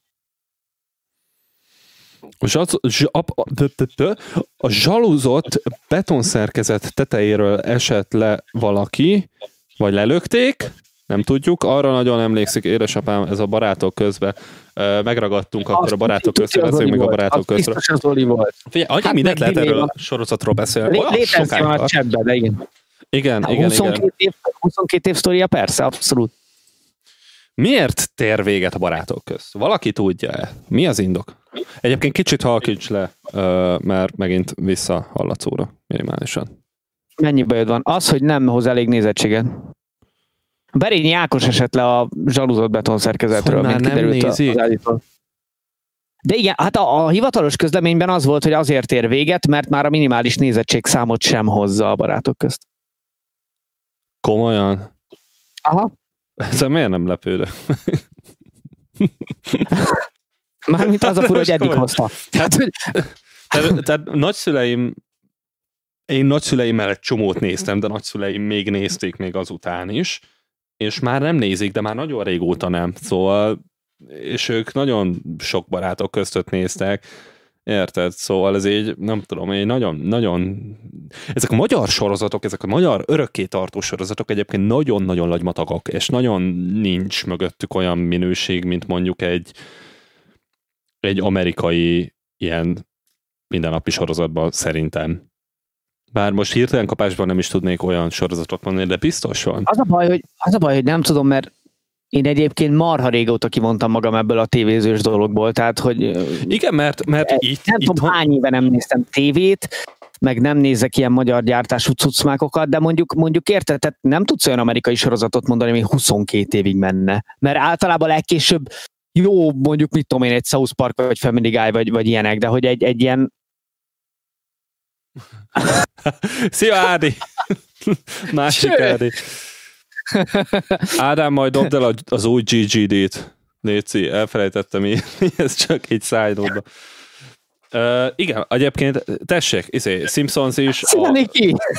Speaker 1: A zsalúzott betonszerkezet tetejéről esett le valaki, vagy lelökték, nem tudjuk, arra nagyon emlékszik édesapám, ez a barátok közben megragadtunk Azt akkor a barátok között, beszéljünk még a barátok között.
Speaker 2: Biztos az Oli volt.
Speaker 1: Figyelj, annyi hát mindent lehet erről a sorozatról beszélni.
Speaker 2: Létezik a csetbe, de igen.
Speaker 1: Igen, igen, 22 igen.
Speaker 2: Év, 22 év sztoria, persze, abszolút.
Speaker 1: Miért tér véget a barátok közt? Valaki tudja-e? Mi az indok? Egyébként kicsit halkíts le, mert megint vissza hallatszóra minimálisan.
Speaker 2: Mennyi bajod van? Az, hogy nem hoz elég nézettséget. Berényi Ákos esett le a zsalúzott betonszerkezetről,
Speaker 1: mint kiderült az
Speaker 2: De igen, hát a, a hivatalos közleményben az volt, hogy azért ér véget, mert már a minimális nézettség számot sem hozza a barátok közt.
Speaker 1: Komolyan?
Speaker 2: Aha.
Speaker 1: Ezzel miért nem lepődök?
Speaker 2: Mármint az a fura, hogy eddig hozta.
Speaker 1: Tehát, tehát, tehát nagyszüleim én nagyszüleimmel egy csomót néztem, de nagyszüleim még nézték még azután is, és már nem nézik, de már nagyon régóta nem. Szóval, és ők nagyon sok barátok között néztek, Érted? Szóval ez így, nem tudom, egy nagyon, nagyon... Ezek a magyar sorozatok, ezek a magyar örökké tartó sorozatok egyébként nagyon-nagyon lagymatagak, és nagyon nincs mögöttük olyan minőség, mint mondjuk egy, egy amerikai ilyen mindennapi sorozatban szerintem. Bár most hirtelen kapásban nem is tudnék olyan sorozatot mondani, de biztos van.
Speaker 2: Az a baj, hogy, az a baj, hogy nem tudom, mert én egyébként marha régóta kivontam magam ebből a tévézős dologból, tehát hogy...
Speaker 1: Igen, mert, mert itt...
Speaker 2: Nem
Speaker 1: itt
Speaker 2: tudom, hány éve nem néztem tévét, meg nem nézek ilyen magyar gyártású cuccmákokat, de mondjuk, mondjuk érted, tehát nem tudsz olyan amerikai sorozatot mondani, ami 22 évig menne. Mert általában legkésőbb jó, mondjuk mit tudom én, egy South Park, vagy Family Guy, vagy, vagy ilyenek, de hogy egy, egy ilyen
Speaker 1: Szia, Ádi! Másik Ső. Ádi. Ádám, majd dobd el az új GGD-t. Léci, elfelejtettem írni, ez csak egy szájnóba. Uh, igen, egyébként tessék, izé, Simpsons is, a,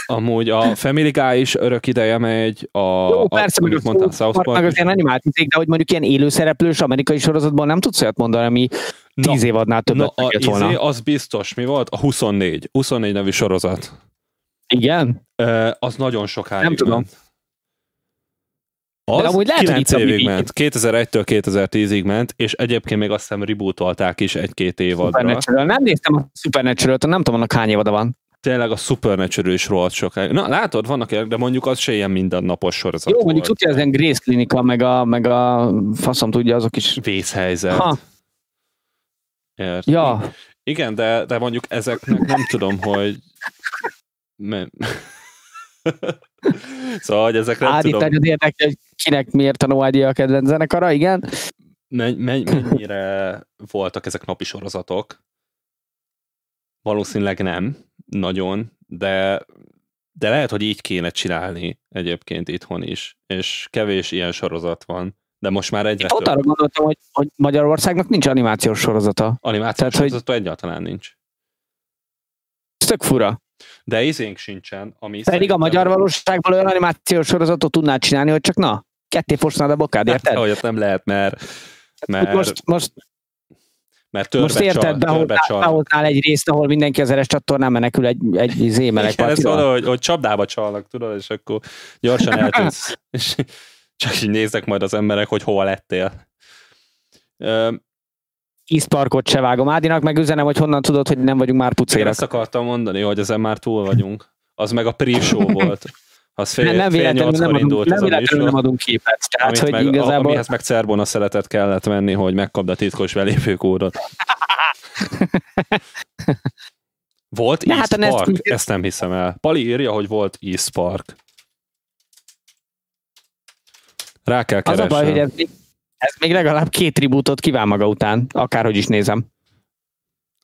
Speaker 1: amúgy a Family Guy is örök ideje megy, a,
Speaker 2: Jó, persze, a, mondtam, South Park, meg az ilyen animált de hogy mondjuk ilyen élőszereplős amerikai sorozatban nem tudsz olyat mondani, ami tíz év adnál többet
Speaker 1: na, a, volna. Izé, az biztos, mi volt? A 24, 24 nevű sorozat.
Speaker 2: Igen?
Speaker 1: Uh, az nagyon sokáig
Speaker 2: Nem tudom.
Speaker 1: Ment. Az De amúgy lehet, 9 évig így... ment, 2001-től 2010-ig ment, és egyébként még azt hiszem rebootolták is egy-két évadra.
Speaker 2: Supernatural. Nem néztem a Supernatural-t, nem tudom, annak hány évada van.
Speaker 1: Tényleg a Supernatural is rohadt sokáig. Na, látod, vannak de mondjuk az se ilyen mindennapos sorozat
Speaker 2: Jó, mondjuk tudja, ez ilyen Grace Klinika, meg a, meg a faszom tudja, azok is.
Speaker 1: Vészhelyzet. Ha. Ért.
Speaker 2: Ja.
Speaker 1: Igen, de, de mondjuk ezeknek nem tudom, hogy szóval, hogy ezek nem
Speaker 2: Ádi,
Speaker 1: tudom...
Speaker 2: az érdekel, hogy kinek miért Noádi a kedvenc zenekara, igen?
Speaker 1: Men- men- mennyire voltak ezek napi sorozatok? Valószínűleg nem, nagyon, de, de lehet, hogy így kéne csinálni egyébként itthon is, és kevés ilyen sorozat van. De most már egyre
Speaker 2: Ott arra gondoltam, hogy, hogy Magyarországnak nincs animációs sorozata.
Speaker 1: Animációs Tehát, sorozata hogy... egyáltalán nincs.
Speaker 2: Ez tök fura.
Speaker 1: De izénk sincsen, ami
Speaker 2: Pedig a magyar valóságban olyan animációs sorozatot tudnád csinálni, hogy csak na, ketté fosnád a bokád, érted?
Speaker 1: Olyat nem lehet, mert, mert
Speaker 2: most, most
Speaker 1: mert törbe Most érted,
Speaker 2: behoznál egy részt, ahol mindenki az eres csatornán menekül egy, egy zémelek.
Speaker 1: Igen, ez van, hogy, hogy csapdába csalnak, tudod, és akkor gyorsan eltűnsz. és csak így nézek majd az emberek, hogy hova lettél.
Speaker 2: Iszparkot se vágom. Ádinak meg üzenem, hogy honnan tudod, hogy nem vagyunk már pucérak.
Speaker 1: Ezt akartam mondani, hogy ezen már túl vagyunk. Az meg a pre-show volt. Az fél,
Speaker 2: nem, nem
Speaker 1: nyolckor
Speaker 2: nem
Speaker 1: indult
Speaker 2: nem, a nem adunk képet. Tehát, hogy
Speaker 1: meg,
Speaker 2: igazából...
Speaker 1: Amihez meg Cerbona szeretet kellett venni, hogy megkapd a titkos belépőkódot. volt East hát Park? Ezt, ezt nem hiszem el. Pali írja, hogy volt East Park. Rá kell keresni.
Speaker 2: Az a baj, hogy ez, ez még legalább két tribútot kíván maga után, akárhogy is nézem.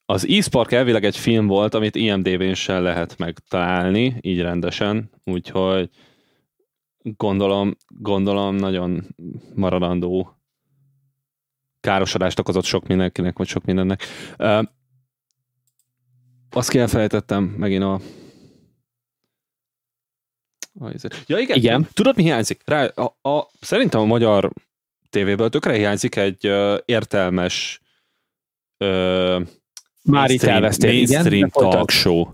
Speaker 1: Az e-Spark elvileg egy film volt, amit IMDb-n sem lehet megtalálni, így rendesen, úgyhogy gondolom, gondolom nagyon maradandó károsodást okozott sok mindenkinek, vagy sok mindennek. Uh, azt elfelejtettem megint a Ja, igen. igen. Tudod, mi hiányzik? Rá, a, a, szerintem a magyar tévéből tökre hiányzik egy uh, értelmes uh,
Speaker 2: már itt elvesztél,
Speaker 1: mainstream igen, talk show.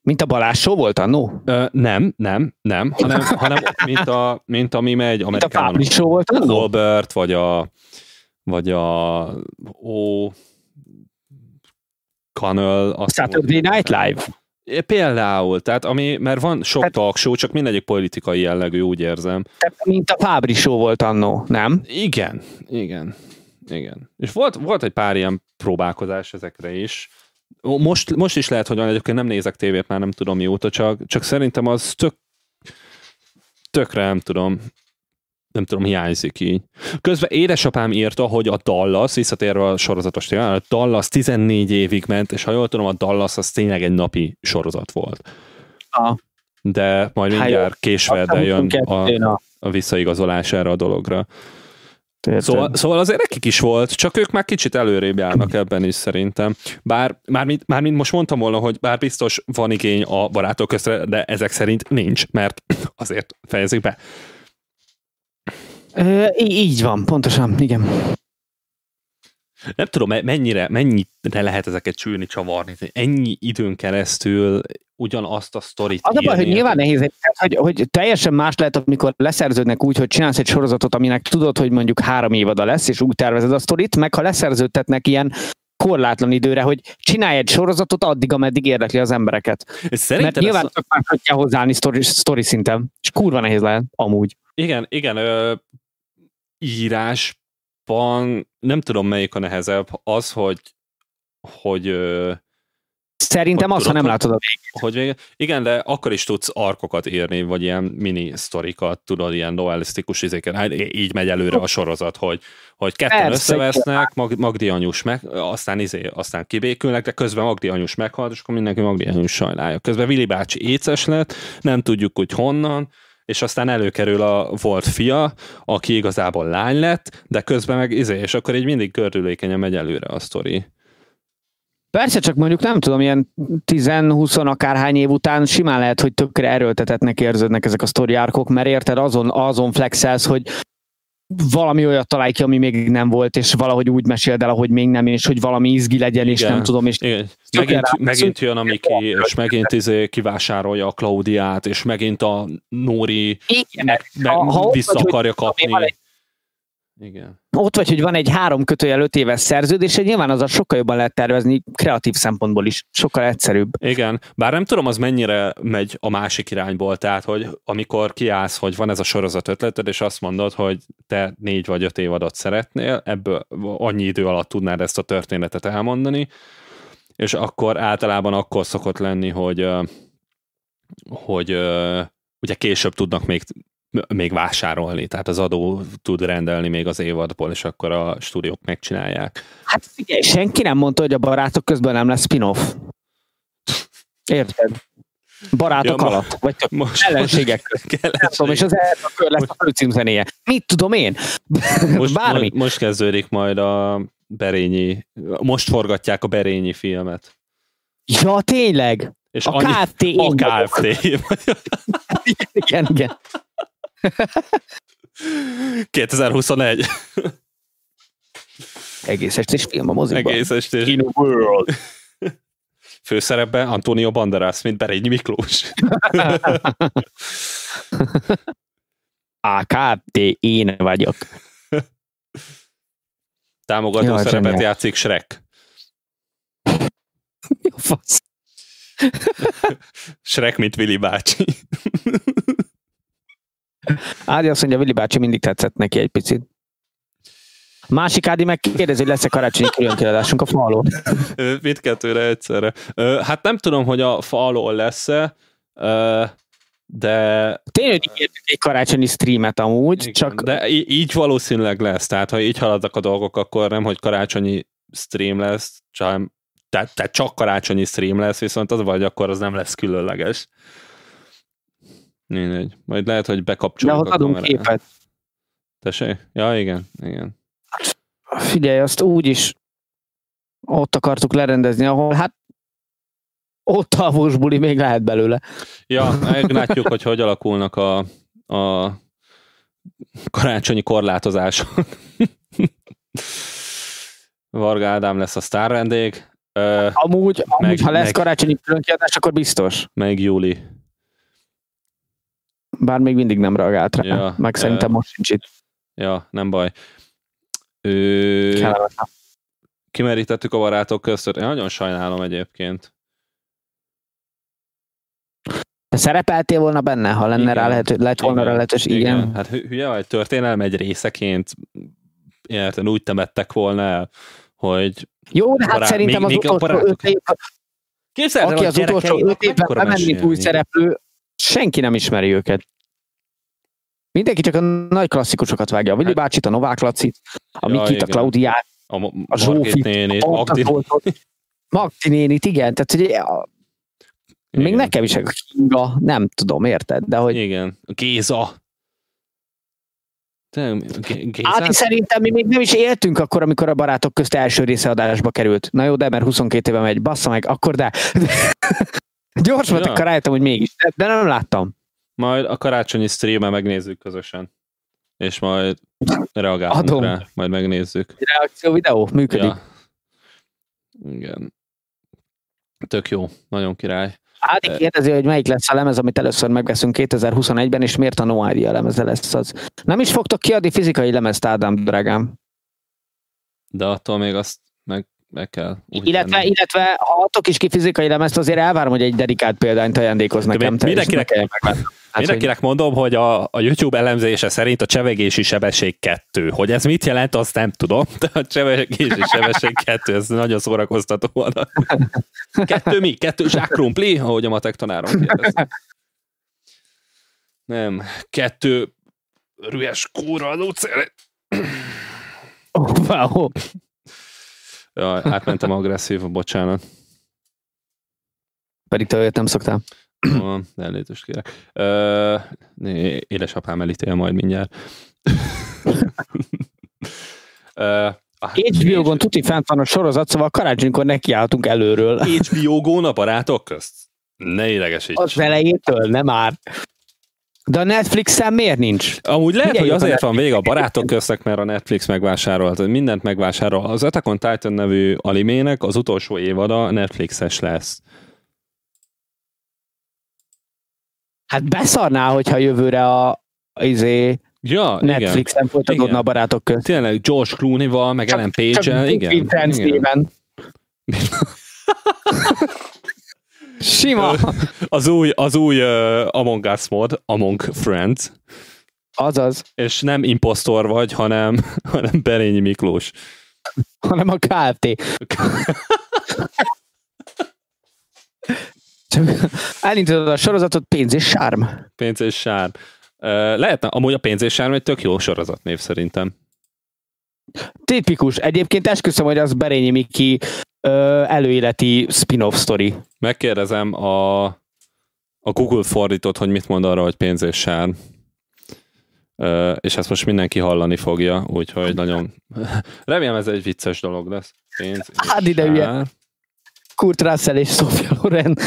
Speaker 2: Mint a Balázs show volt annó?
Speaker 1: Nem, nem, nem, hanem, hanem mint, a, mint ami megy Amerikában.
Speaker 2: Mint a show volt
Speaker 1: annó? Colbert, vagy a, vagy a ó, Connell.
Speaker 2: Saturday Night Live.
Speaker 1: Például, tehát ami, mert van sok hát, talk show, csak mindegyik politikai jellegű, úgy érzem.
Speaker 2: Mint a Fábri show volt annó, nem?
Speaker 1: Igen, igen. Igen. És volt, volt egy pár ilyen próbálkozás ezekre is. Most, most is lehet, hogy van, egyébként nem nézek tévét, már nem tudom mióta, csak, csak szerintem az tök, tökre nem tudom, nem tudom, hiányzik így. Közben édesapám írta, hogy a Dallas, visszatérve a sorozatos témán, a Dallas 14 évig ment, és ha jól tudom, a Dallas az tényleg egy napi sorozat volt.
Speaker 2: Ah.
Speaker 1: De majd mindjárt késve jön a, a visszaigazolás erre a dologra. Szóval, szóval azért nekik is volt, csak ők már kicsit előrébb járnak ebben is szerintem. Bár mármint, mármint most mondtam volna, hogy bár biztos van igény a barátok közre, de ezek szerint nincs, mert azért fejezik be.
Speaker 2: Ö, így van, pontosan, igen.
Speaker 1: Nem tudom, mennyire, mennyire lehet ezeket csülni, csavarni. Ennyi időn keresztül ugyanazt a sztorit
Speaker 2: Az a baj, hogy nyilván nehéz, hogy, hogy teljesen más lehet, amikor leszerződnek úgy, hogy csinálsz egy sorozatot, aminek tudod, hogy mondjuk három évada lesz, és úgy tervezed a sztorit, meg ha leszerződtetnek ilyen korlátlan időre, hogy csinálj egy sorozatot addig, ameddig érdekli az embereket. Szerinted Mert nyilván ez... csak más kell hozzáállni sztori, sztori szinten, és kurva nehéz lehet, amúgy.
Speaker 1: Igen, igen, ö, írásban nem tudom melyik a nehezebb, az, hogy hogy
Speaker 2: Szerintem az, ha nem látod a
Speaker 1: végét. Hogy vége? Igen, de akkor is tudsz arkokat írni, vagy ilyen mini sztorikat, tudod, ilyen novellisztikus izéken. Hát így megy előre a sorozat, hogy, hogy ketten Persze, összevesznek, Mag- Magdi anyus meg, aztán, izé, aztán kibékülnek, de közben Magdi anyus meghalt, és akkor mindenki Magdi anyus sajnálja. Közben Vili bácsi éces lett, nem tudjuk, hogy honnan, és aztán előkerül a volt fia, aki igazából lány lett, de közben meg izé, és akkor így mindig körülékenyen megy előre a sztori.
Speaker 2: Persze, csak mondjuk nem tudom, ilyen 10-20 akárhány év után simán lehet, hogy tökre erőltetetnek érződnek ezek a sztori árkok, mert érted, azon, azon flexelsz, hogy valami olyat találj ki, ami még nem volt, és valahogy úgy meséld el, ahogy még nem, és hogy valami izgi legyen, és nem tudom. És
Speaker 1: Igen. Megint, megint jön a Miki, és megint izé kivásárolja a Klaudiát, és megint a Nóri
Speaker 2: Igen, meg, meg ha,
Speaker 1: vissza akarja kapni.
Speaker 2: Igen. Ott vagy, hogy van egy három kötőjel öt éves szerződés, nyilván az a sokkal jobban lehet tervezni kreatív szempontból is, sokkal egyszerűbb.
Speaker 1: Igen, bár nem tudom, az mennyire megy a másik irányból, tehát, hogy amikor kiállsz, hogy van ez a sorozat ötleted, és azt mondod, hogy te négy vagy öt évadot szeretnél, ebből annyi idő alatt tudnád ezt a történetet elmondani, és akkor általában akkor szokott lenni, hogy hogy ugye később tudnak még még vásárolni, tehát az adó tud rendelni még az évadból, és akkor a stúdiók megcsinálják.
Speaker 2: Hát figyelj, senki nem mondta, hogy a barátok közben nem lesz spin-off. Érted? Barátok ja, alatt, vagy most, ellenségek között. tudom, és az kör lesz a főcímzenéje. Mit tudom én?
Speaker 1: Most, Bármi. Most, most kezdődik majd a Berényi, most forgatják a Berényi filmet.
Speaker 2: Ja, tényleg?
Speaker 1: És a annyi, KFT. A KFT.
Speaker 2: igen, igen.
Speaker 1: 2021.
Speaker 2: Egész estés film a moziban.
Speaker 1: Egész estés.
Speaker 2: In a world.
Speaker 1: Főszerepben Antonio Banderas, mint Berényi Miklós.
Speaker 2: AKT, én vagyok.
Speaker 1: Támogató Jaj, szerepet zseniál. játszik Shrek.
Speaker 2: Jó fasz.
Speaker 1: Shrek, mint Vili bácsi.
Speaker 2: Ádi azt mondja, Vili bácsi mindig tetszett neki egy picit. Másik Ádi meg kérdezi, hogy lesz-e karácsonyi különkiadásunk a falon.
Speaker 1: Mindkettőre egyszerre. Hát nem tudom, hogy a falon lesz-e, de...
Speaker 2: Tényleg ígértük egy karácsonyi streamet amúgy, igen, csak...
Speaker 1: De így valószínűleg lesz, tehát ha így haladnak a dolgok, akkor nem, hogy karácsonyi stream lesz, csak, tehát, tehát csak karácsonyi stream lesz, viszont az vagy akkor az nem lesz különleges. Mindegy. Majd lehet, hogy bekapcsoljuk
Speaker 2: De a adunk képet.
Speaker 1: Tessék? Ja, igen, igen.
Speaker 2: Figyelj, azt úgy is ott akartuk lerendezni, ahol hát ott a buli még lehet belőle.
Speaker 1: Ja, meglátjuk, hogy hogy alakulnak a, a karácsonyi korlátozások. Varga Ádám lesz a sztár vendég.
Speaker 2: Amúgy, meg, amúgy ha lesz meg, karácsonyi különkiadás, akkor biztos.
Speaker 1: Meg Júli.
Speaker 2: Bár még mindig nem reagált rá, ja, meg szerintem most sincs itt.
Speaker 1: Ja, nem baj. Ő... Kimerítettük a barátok közt, én nagyon sajnálom egyébként.
Speaker 2: Te szerepeltél volna benne, ha lenne igen, rá lehető, lett volna igen, rá lehetős, igen. igen.
Speaker 1: Hát hülye vagy, történelem egy részeként érten úgy temettek volna el, hogy
Speaker 2: jó, de hát barát, szerintem még, az utolsó öt év, Képzeld, aki az utolsó öt évben bemenni új szereplő, senki nem ismeri őket. Mindenki csak a nagy klasszikusokat vágja. A Vili hát, bácsit, a Novák Lacit, a ja, Mikit, a Klaudiát,
Speaker 1: a, a Zsófit, nénit, a Magdi,
Speaker 2: Magdi nénit, igen. Tehát, hogy a, igen. még nekem is a Kinga, nem tudom, érted? De hogy...
Speaker 1: Igen, Géza.
Speaker 2: Hát szerintem mi még nem is éltünk akkor, amikor a barátok közt első része adásba került. Na jó, de mert 22 éve megy, bassza meg, akkor de. Gyors volt, ja. akkor rájöttem, hogy mégis, de nem láttam.
Speaker 1: Majd a karácsonyi streamen megnézzük közösen. És majd reagálunk Adom. rá, majd megnézzük.
Speaker 2: Reakció videó működik. Ja.
Speaker 1: Igen. Tök jó, nagyon király.
Speaker 2: Ádi kérdezi, hogy melyik lesz a lemez, amit először megveszünk 2021-ben, és miért a No Idea lemeze lesz az. Nem is fogtok kiadni fizikai lemezt, Ádám, drágám.
Speaker 1: De attól még azt meg kell.
Speaker 2: Illetve, illetve ha adtok is ki fizikai lemezt, azért elvárom, hogy egy dedikált példányt ajándékoz nekem.
Speaker 1: Mindenkinek, hát, mindenkinek hogy... mondom, hogy a, a YouTube elemzése szerint a csevegési sebesség kettő. Hogy ez mit jelent, azt nem tudom, de a csevegési sebesség kettő, ez nagyon szórakoztató volna. Kettő mi? Kettő zsákkrumpli? Ahogy a matek tanárom kérdezi. Nem. Kettő rühes kúra adó
Speaker 2: Oh, wow.
Speaker 1: Ja, átmentem agresszív, bocsánat.
Speaker 2: Pedig te olyat nem szoktál.
Speaker 1: Oh, elnézést kérek. Uh, édesapám elítél majd mindjárt.
Speaker 2: uh, HBO-gon tuti fent van a sorozat, szóval karácsonykor nekiálltunk előről.
Speaker 1: HBO-gon a barátok közt? Ne idegesíts.
Speaker 2: Az elejétől, nem már. De a Netflixen miért nincs?
Speaker 1: Amúgy lehet, Milyen hogy azért van vége a barátok köztek, mert a Netflix megvásárolt, mindent megvásárol. Az Attack on Titan nevű animének az utolsó évada Netflixes lesz.
Speaker 2: Hát beszarná, hogyha jövőre a izé, ja, Netflixen folytatódna a barátok között.
Speaker 1: Tényleg George Clooney-val, meg Ellen Page-el. Igen. igen.
Speaker 2: Sima.
Speaker 1: Az új, az új uh, Among Us mod, Among Friends.
Speaker 2: Azaz.
Speaker 1: És nem impostor vagy, hanem, hanem Berényi Miklós.
Speaker 2: Hanem a KFT. Elindítod a sorozatot pénz és sárm.
Speaker 1: Pénz és sárm. Lehetne, amúgy a pénz és sárm egy tök jó sorozatnév szerintem.
Speaker 2: Tipikus. Egyébként esküszöm, hogy az Berényi Miki előéleti spin-off story.
Speaker 1: Megkérdezem a, a Google fordított, hogy mit mond arra, hogy pénz és sár. és ezt most mindenki hallani fogja, úgyhogy nagyon... Remélem ez egy vicces dolog lesz. Pénz és
Speaker 2: hát ide ugye. Kurt Russell és Sofia Loren.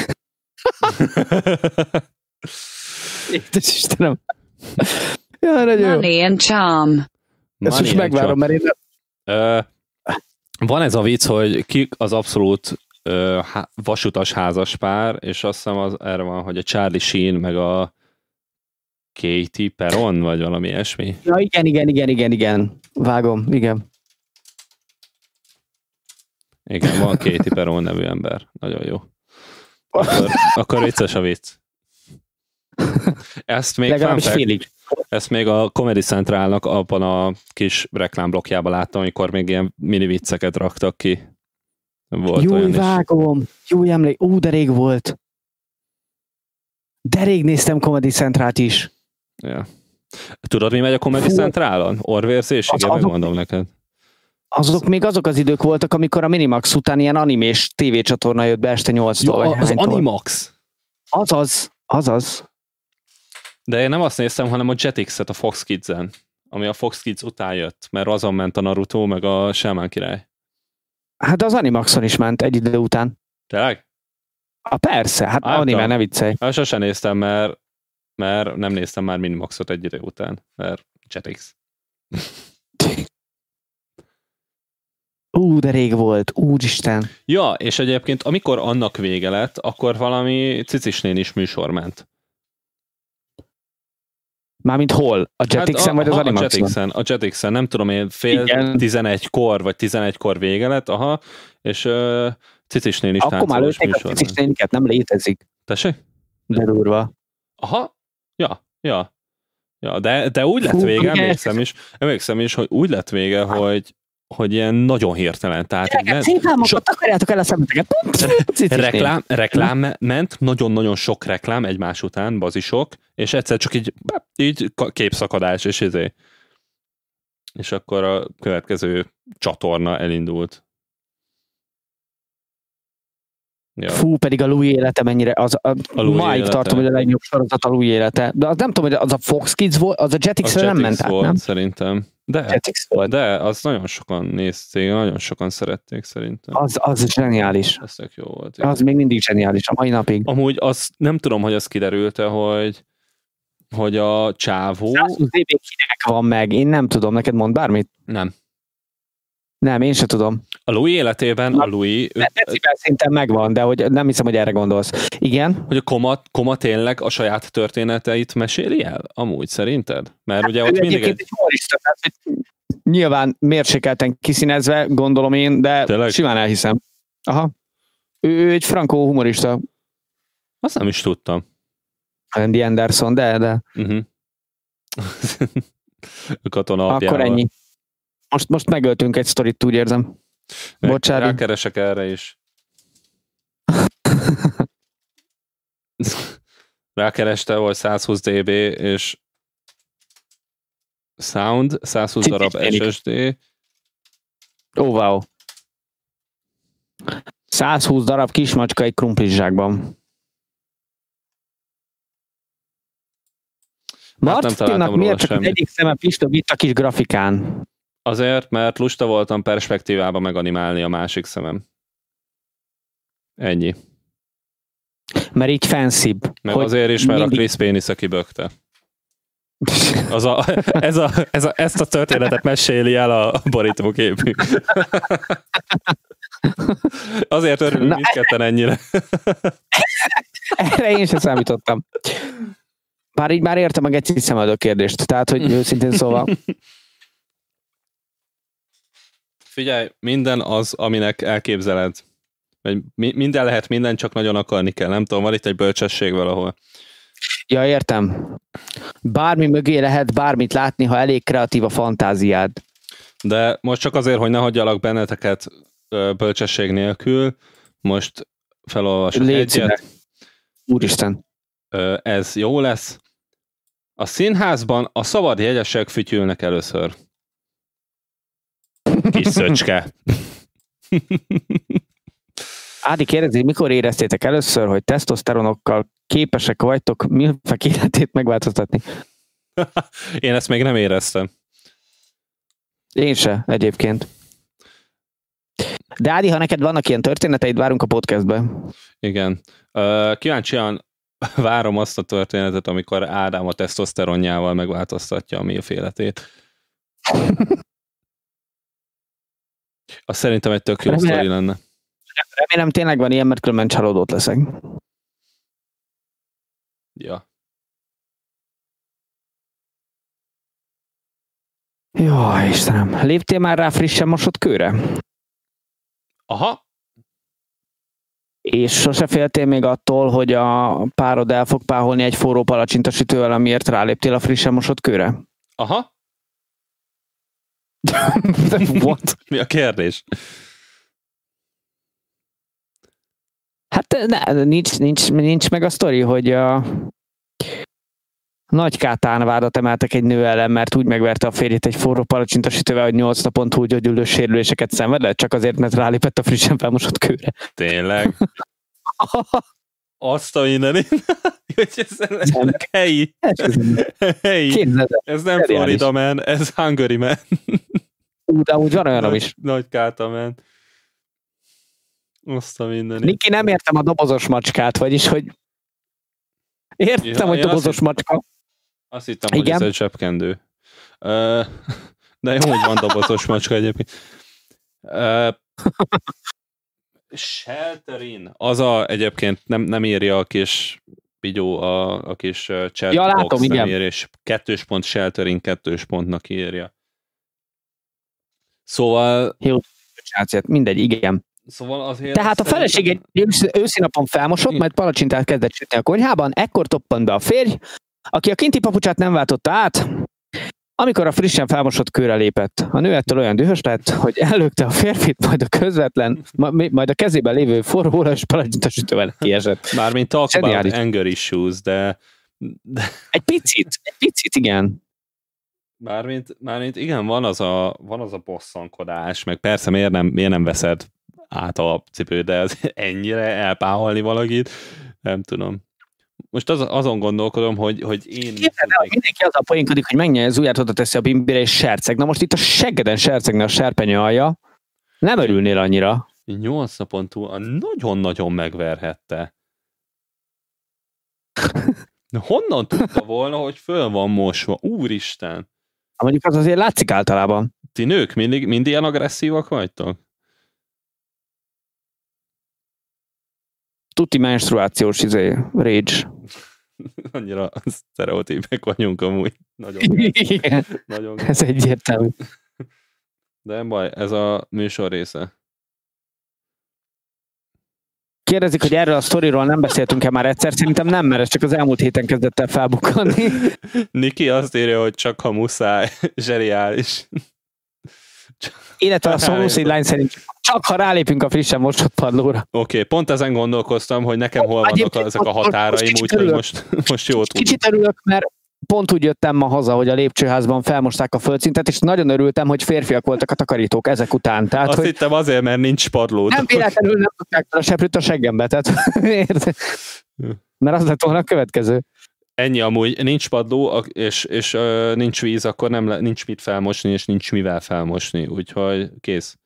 Speaker 2: Édes Istenem. ja, nagyon
Speaker 3: Money and charm.
Speaker 2: Ezt most megvárom, mert én...
Speaker 1: Ö, van ez a vicc, hogy ki az abszolút ö, há, vasutas házaspár, és azt hiszem az, erre van, hogy a Charlie Sheen meg a Katie Perron, vagy valami ilyesmi.
Speaker 2: Ja, igen, igen, igen, igen, igen. Vágom, igen.
Speaker 1: Igen, van Katie Perron nevű ember. Nagyon jó. Akkor, akkor vicces a vicc. Ezt még
Speaker 2: Legalábbis félig.
Speaker 1: Ezt még a Comedy Centralnak abban a kis reklámblokkjában láttam, amikor még ilyen mini vicceket raktak ki.
Speaker 2: Volt Jó, olyan vágom. Is. Jó emlék. Ú, de rég volt. De rég néztem Comedy Centralt is.
Speaker 1: Ja. Tudod, mi megy a Comedy Centralon? Orvérzés? Igen, megmondom neked.
Speaker 2: Azok még azok az idők voltak, amikor a Minimax után ilyen animés tévécsatorna jött be este 8
Speaker 1: tól ja, Az Animax?
Speaker 2: Azaz, azaz.
Speaker 1: De én nem azt néztem, hanem a Jetix-et a Fox Kids-en, ami a Fox Kids után jött, mert azon ment a Naruto, meg a Shaman király.
Speaker 2: Hát az Animaxon is ment egy idő után.
Speaker 1: Tényleg?
Speaker 2: A persze, hát Álltam. anime, ne viccelj.
Speaker 1: Hát sosem néztem, mert, mert nem néztem már Minimaxot egy idő után, mert Jetix.
Speaker 2: Ú, de rég volt, úristen.
Speaker 1: Ja, és egyébként amikor annak vége lett, akkor valami cicisnén is műsor ment.
Speaker 2: Mármint hol? A Jetixen hát vagy az Animaxon?
Speaker 1: A Jetixen, a Jetixen, nem tudom én, fél Igen. 11-kor, vagy 11-kor vége lett, aha, és uh, Cicisnél is
Speaker 2: Akkor már lőtték a Cicisnéniket, nem létezik.
Speaker 1: Tessék?
Speaker 2: De durva.
Speaker 1: Aha, ja, ja. Ja, de, de úgy lett vége, emlékszem is, emlékszem is, hogy úgy lett vége, hogy, hogy ilyen nagyon hirtelen. Tehát
Speaker 2: Gyerekek, so, takarjátok el a szemeteket.
Speaker 1: reklám, reklám ment, nagyon-nagyon sok reklám egymás után, bazisok, és egyszer csak így, így képszakadás, és izé. És akkor a következő csatorna elindult.
Speaker 2: Ja. Fú, pedig a Louis élete mennyire, az a, a máig tartom, hogy a legjobb sorozat a Louis élete. De az nem tudom, hogy az a Fox Kids volt, az a Jetix nem ment át, nem?
Speaker 1: szerintem. De, volt. de az nagyon sokan nézték, nagyon sokan szerették szerintem.
Speaker 2: Az, az zseniális.
Speaker 1: Ez tök jó volt.
Speaker 2: Igen. Az még mindig zseniális, a mai napig.
Speaker 1: Amúgy az, nem tudom, hogy az kiderült-e, hogy hogy a csávó...
Speaker 2: 120 dB kinek van meg, én nem tudom, neked mond bármit?
Speaker 1: Nem.
Speaker 2: Nem, én se tudom.
Speaker 1: A Louis életében Na, a Louis...
Speaker 2: Decibel szinten megvan, de hogy nem hiszem, hogy erre gondolsz. Igen?
Speaker 1: Hogy a Koma, Koma tényleg a saját történeteit meséli el? Amúgy szerinted? Mert hát ugye ott mindig... Egy... Humorista,
Speaker 2: tehát, nyilván mérsékelten kiszínezve, gondolom én, de tényleg? simán elhiszem. Aha. Ő, ő egy frankó humorista.
Speaker 1: Azt nem is tudtam.
Speaker 2: Andy Anderson, de, de. Uh-huh.
Speaker 1: katona
Speaker 2: apjával. Akkor ennyi. Most, most megöltünk egy sztorit, úgy érzem.
Speaker 1: Bocsánat. Rákeresek erre is. Rákereste, hogy 120 dB, és sound, 120 darab SSD.
Speaker 2: Ó, oh, wow. 120 darab kismacska egy krumplizsákban. Martinnak miért csak az egyik szeme pislog itt a kis grafikán?
Speaker 1: Azért, mert lusta voltam perspektívába meganimálni a másik szemem. Ennyi.
Speaker 2: Mert így fancybb.
Speaker 1: Meg azért is, mert mindig... a Chris Pénisze kibökte. Az a, ez a, ez a, ezt a történetet meséli el a borítóképű. Azért örülünk mindketten ennyire.
Speaker 2: Erre én sem számítottam. Bár így már értem a geci szemedő kérdést, tehát, hogy őszintén szóval.
Speaker 1: Figyelj, minden az, aminek elképzeled. Vagy minden lehet minden, csak nagyon akarni kell. Nem tudom, van itt egy bölcsesség valahol.
Speaker 2: Ja, értem. Bármi mögé lehet bármit látni, ha elég kreatív a fantáziád.
Speaker 1: De most csak azért, hogy ne hagyjalak benneteket bölcsesség nélkül, most felolvasok Légy egyet.
Speaker 2: Úristen.
Speaker 1: Ez jó lesz. A színházban a szabad jegyesek fütyülnek először. Kis szöcske.
Speaker 2: Ádi kérdezi, mikor éreztétek először, hogy tesztoszteronokkal képesek vagytok milfek életét megváltoztatni?
Speaker 1: Én ezt még nem éreztem.
Speaker 2: Én se, egyébként. De Ádi, ha neked vannak ilyen történeteid, várunk a podcastbe.
Speaker 1: Igen. Kíváncsian várom azt a történetet, amikor Ádám a tesztoszteronjával megváltoztatja a milf életét. Azt szerintem egy tök jó remélem, sztori lenne.
Speaker 2: Remélem tényleg van ilyen, mert különben csalódott leszek.
Speaker 1: Ja.
Speaker 2: Jó, Istenem. Léptél már rá frissen mosott kőre?
Speaker 1: Aha.
Speaker 2: És sose féltél még attól, hogy a párod el fog páholni egy forró palacsintasütővel, amiért ráléptél a frissen mosott kőre?
Speaker 1: Aha.
Speaker 2: What?
Speaker 1: Mi a kérdés?
Speaker 2: Hát ne, nincs, nincs, nincs meg a sztori, hogy a nagy vádat emeltek egy nő ellen, mert úgy megverte a férjét egy forró palacsintasütővel, hogy 8 napon túl gyógyuló sérüléseket szenvedett, csak azért, mert rálépett a frissen felmosott kőre.
Speaker 1: Tényleg? Azt a innen, hogy ez helyi. helyi. Ez nem Florida man, ez Hungary man.
Speaker 2: Ú, de úgy van olyan is.
Speaker 1: Nagy man. Azt a minden.
Speaker 2: Niki, nem értem a dobozos macskát, vagyis, hogy értem, ja, hogy dobozos azt macska.
Speaker 1: Azt hittem, Igen? hogy ez egy zsebkendő. De jó, hogy van dobozos macska egyébként. Shelterin. Az a, egyébként nem, nem írja a kis pigyó, a, a kis chat
Speaker 2: ja, látom, box, igen.
Speaker 1: írja, és kettős pont shelterin kettős pontnak írja. Szóval...
Speaker 2: Jó, mindegy, igen.
Speaker 1: Szóval azért
Speaker 2: Tehát a feleség egy őszi napon felmosott, majd palacsintát kezdett sütni a konyhában, ekkor toppant be a férj, aki a kinti papucsát nem váltotta át, amikor a frissen felmosott kőre lépett, a nő ettől olyan dühös lett, hogy előtte a férfit, majd a közvetlen, majd a kezében lévő forró és palacsintasütővel kiesett.
Speaker 1: Mármint talk about anger issues, de,
Speaker 2: de... Egy picit, egy picit, igen.
Speaker 1: Mármint, mármint igen, van az a, van az a bosszankodás, meg persze miért nem, miért nem veszed át a cipőd, de az ennyire elpáholni valakit, nem tudom. Most az, azon gondolkodom, hogy, hogy én...
Speaker 2: Képzeld el, mindenki az a poénkodik, hogy megnyelje az ujját, oda teszi a bimbire és serceg. Na most itt a seggeden sercegne a serpenyő alja. Nem örülnél annyira.
Speaker 1: Nyolc napon túl nagyon-nagyon megverhette. Honnan tudta volna, hogy föl van mosva? Úristen!
Speaker 2: Mondjuk az azért látszik általában.
Speaker 1: Ti nők mindig, mind ilyen agresszívak vagytok?
Speaker 2: Tuti menstruációs izé, rage.
Speaker 1: Annyira sztereotípek vagyunk amúgy. Nagyon,
Speaker 2: Igen, nagyon ez egyértelmű.
Speaker 1: De nem baj, ez a műsor része.
Speaker 2: Kérdezik, hogy erről a sztoriról nem beszéltünk-e már egyszer, szerintem nem, mert ez csak az elmúlt héten kezdett el felbukkanni.
Speaker 1: Niki azt írja, hogy csak ha muszáj, zseniális.
Speaker 2: Illetve a szomszédlány szerint csak ha rálépünk a frissen mosott padlóra. Oké,
Speaker 1: okay, pont ezen gondolkoztam, hogy nekem hol vannak ezek a határaim, úgyhogy most, most jó tudom.
Speaker 2: Kicsit örülök, mert pont úgy jöttem ma haza, hogy a lépcsőházban felmosták a földszintet, és nagyon örültem, hogy férfiak voltak a takarítók ezek után. Tehát,
Speaker 1: Azt
Speaker 2: hogy
Speaker 1: hittem azért, mert nincs padló.
Speaker 2: Nem véletlenül nem tudták a seprűt a seggembe, tehát mert az lett volna a következő.
Speaker 1: Ennyi amúgy, nincs padló, és, és uh, nincs víz, akkor nem le, nincs mit felmosni, és nincs mivel felmosni, úgyhogy kész.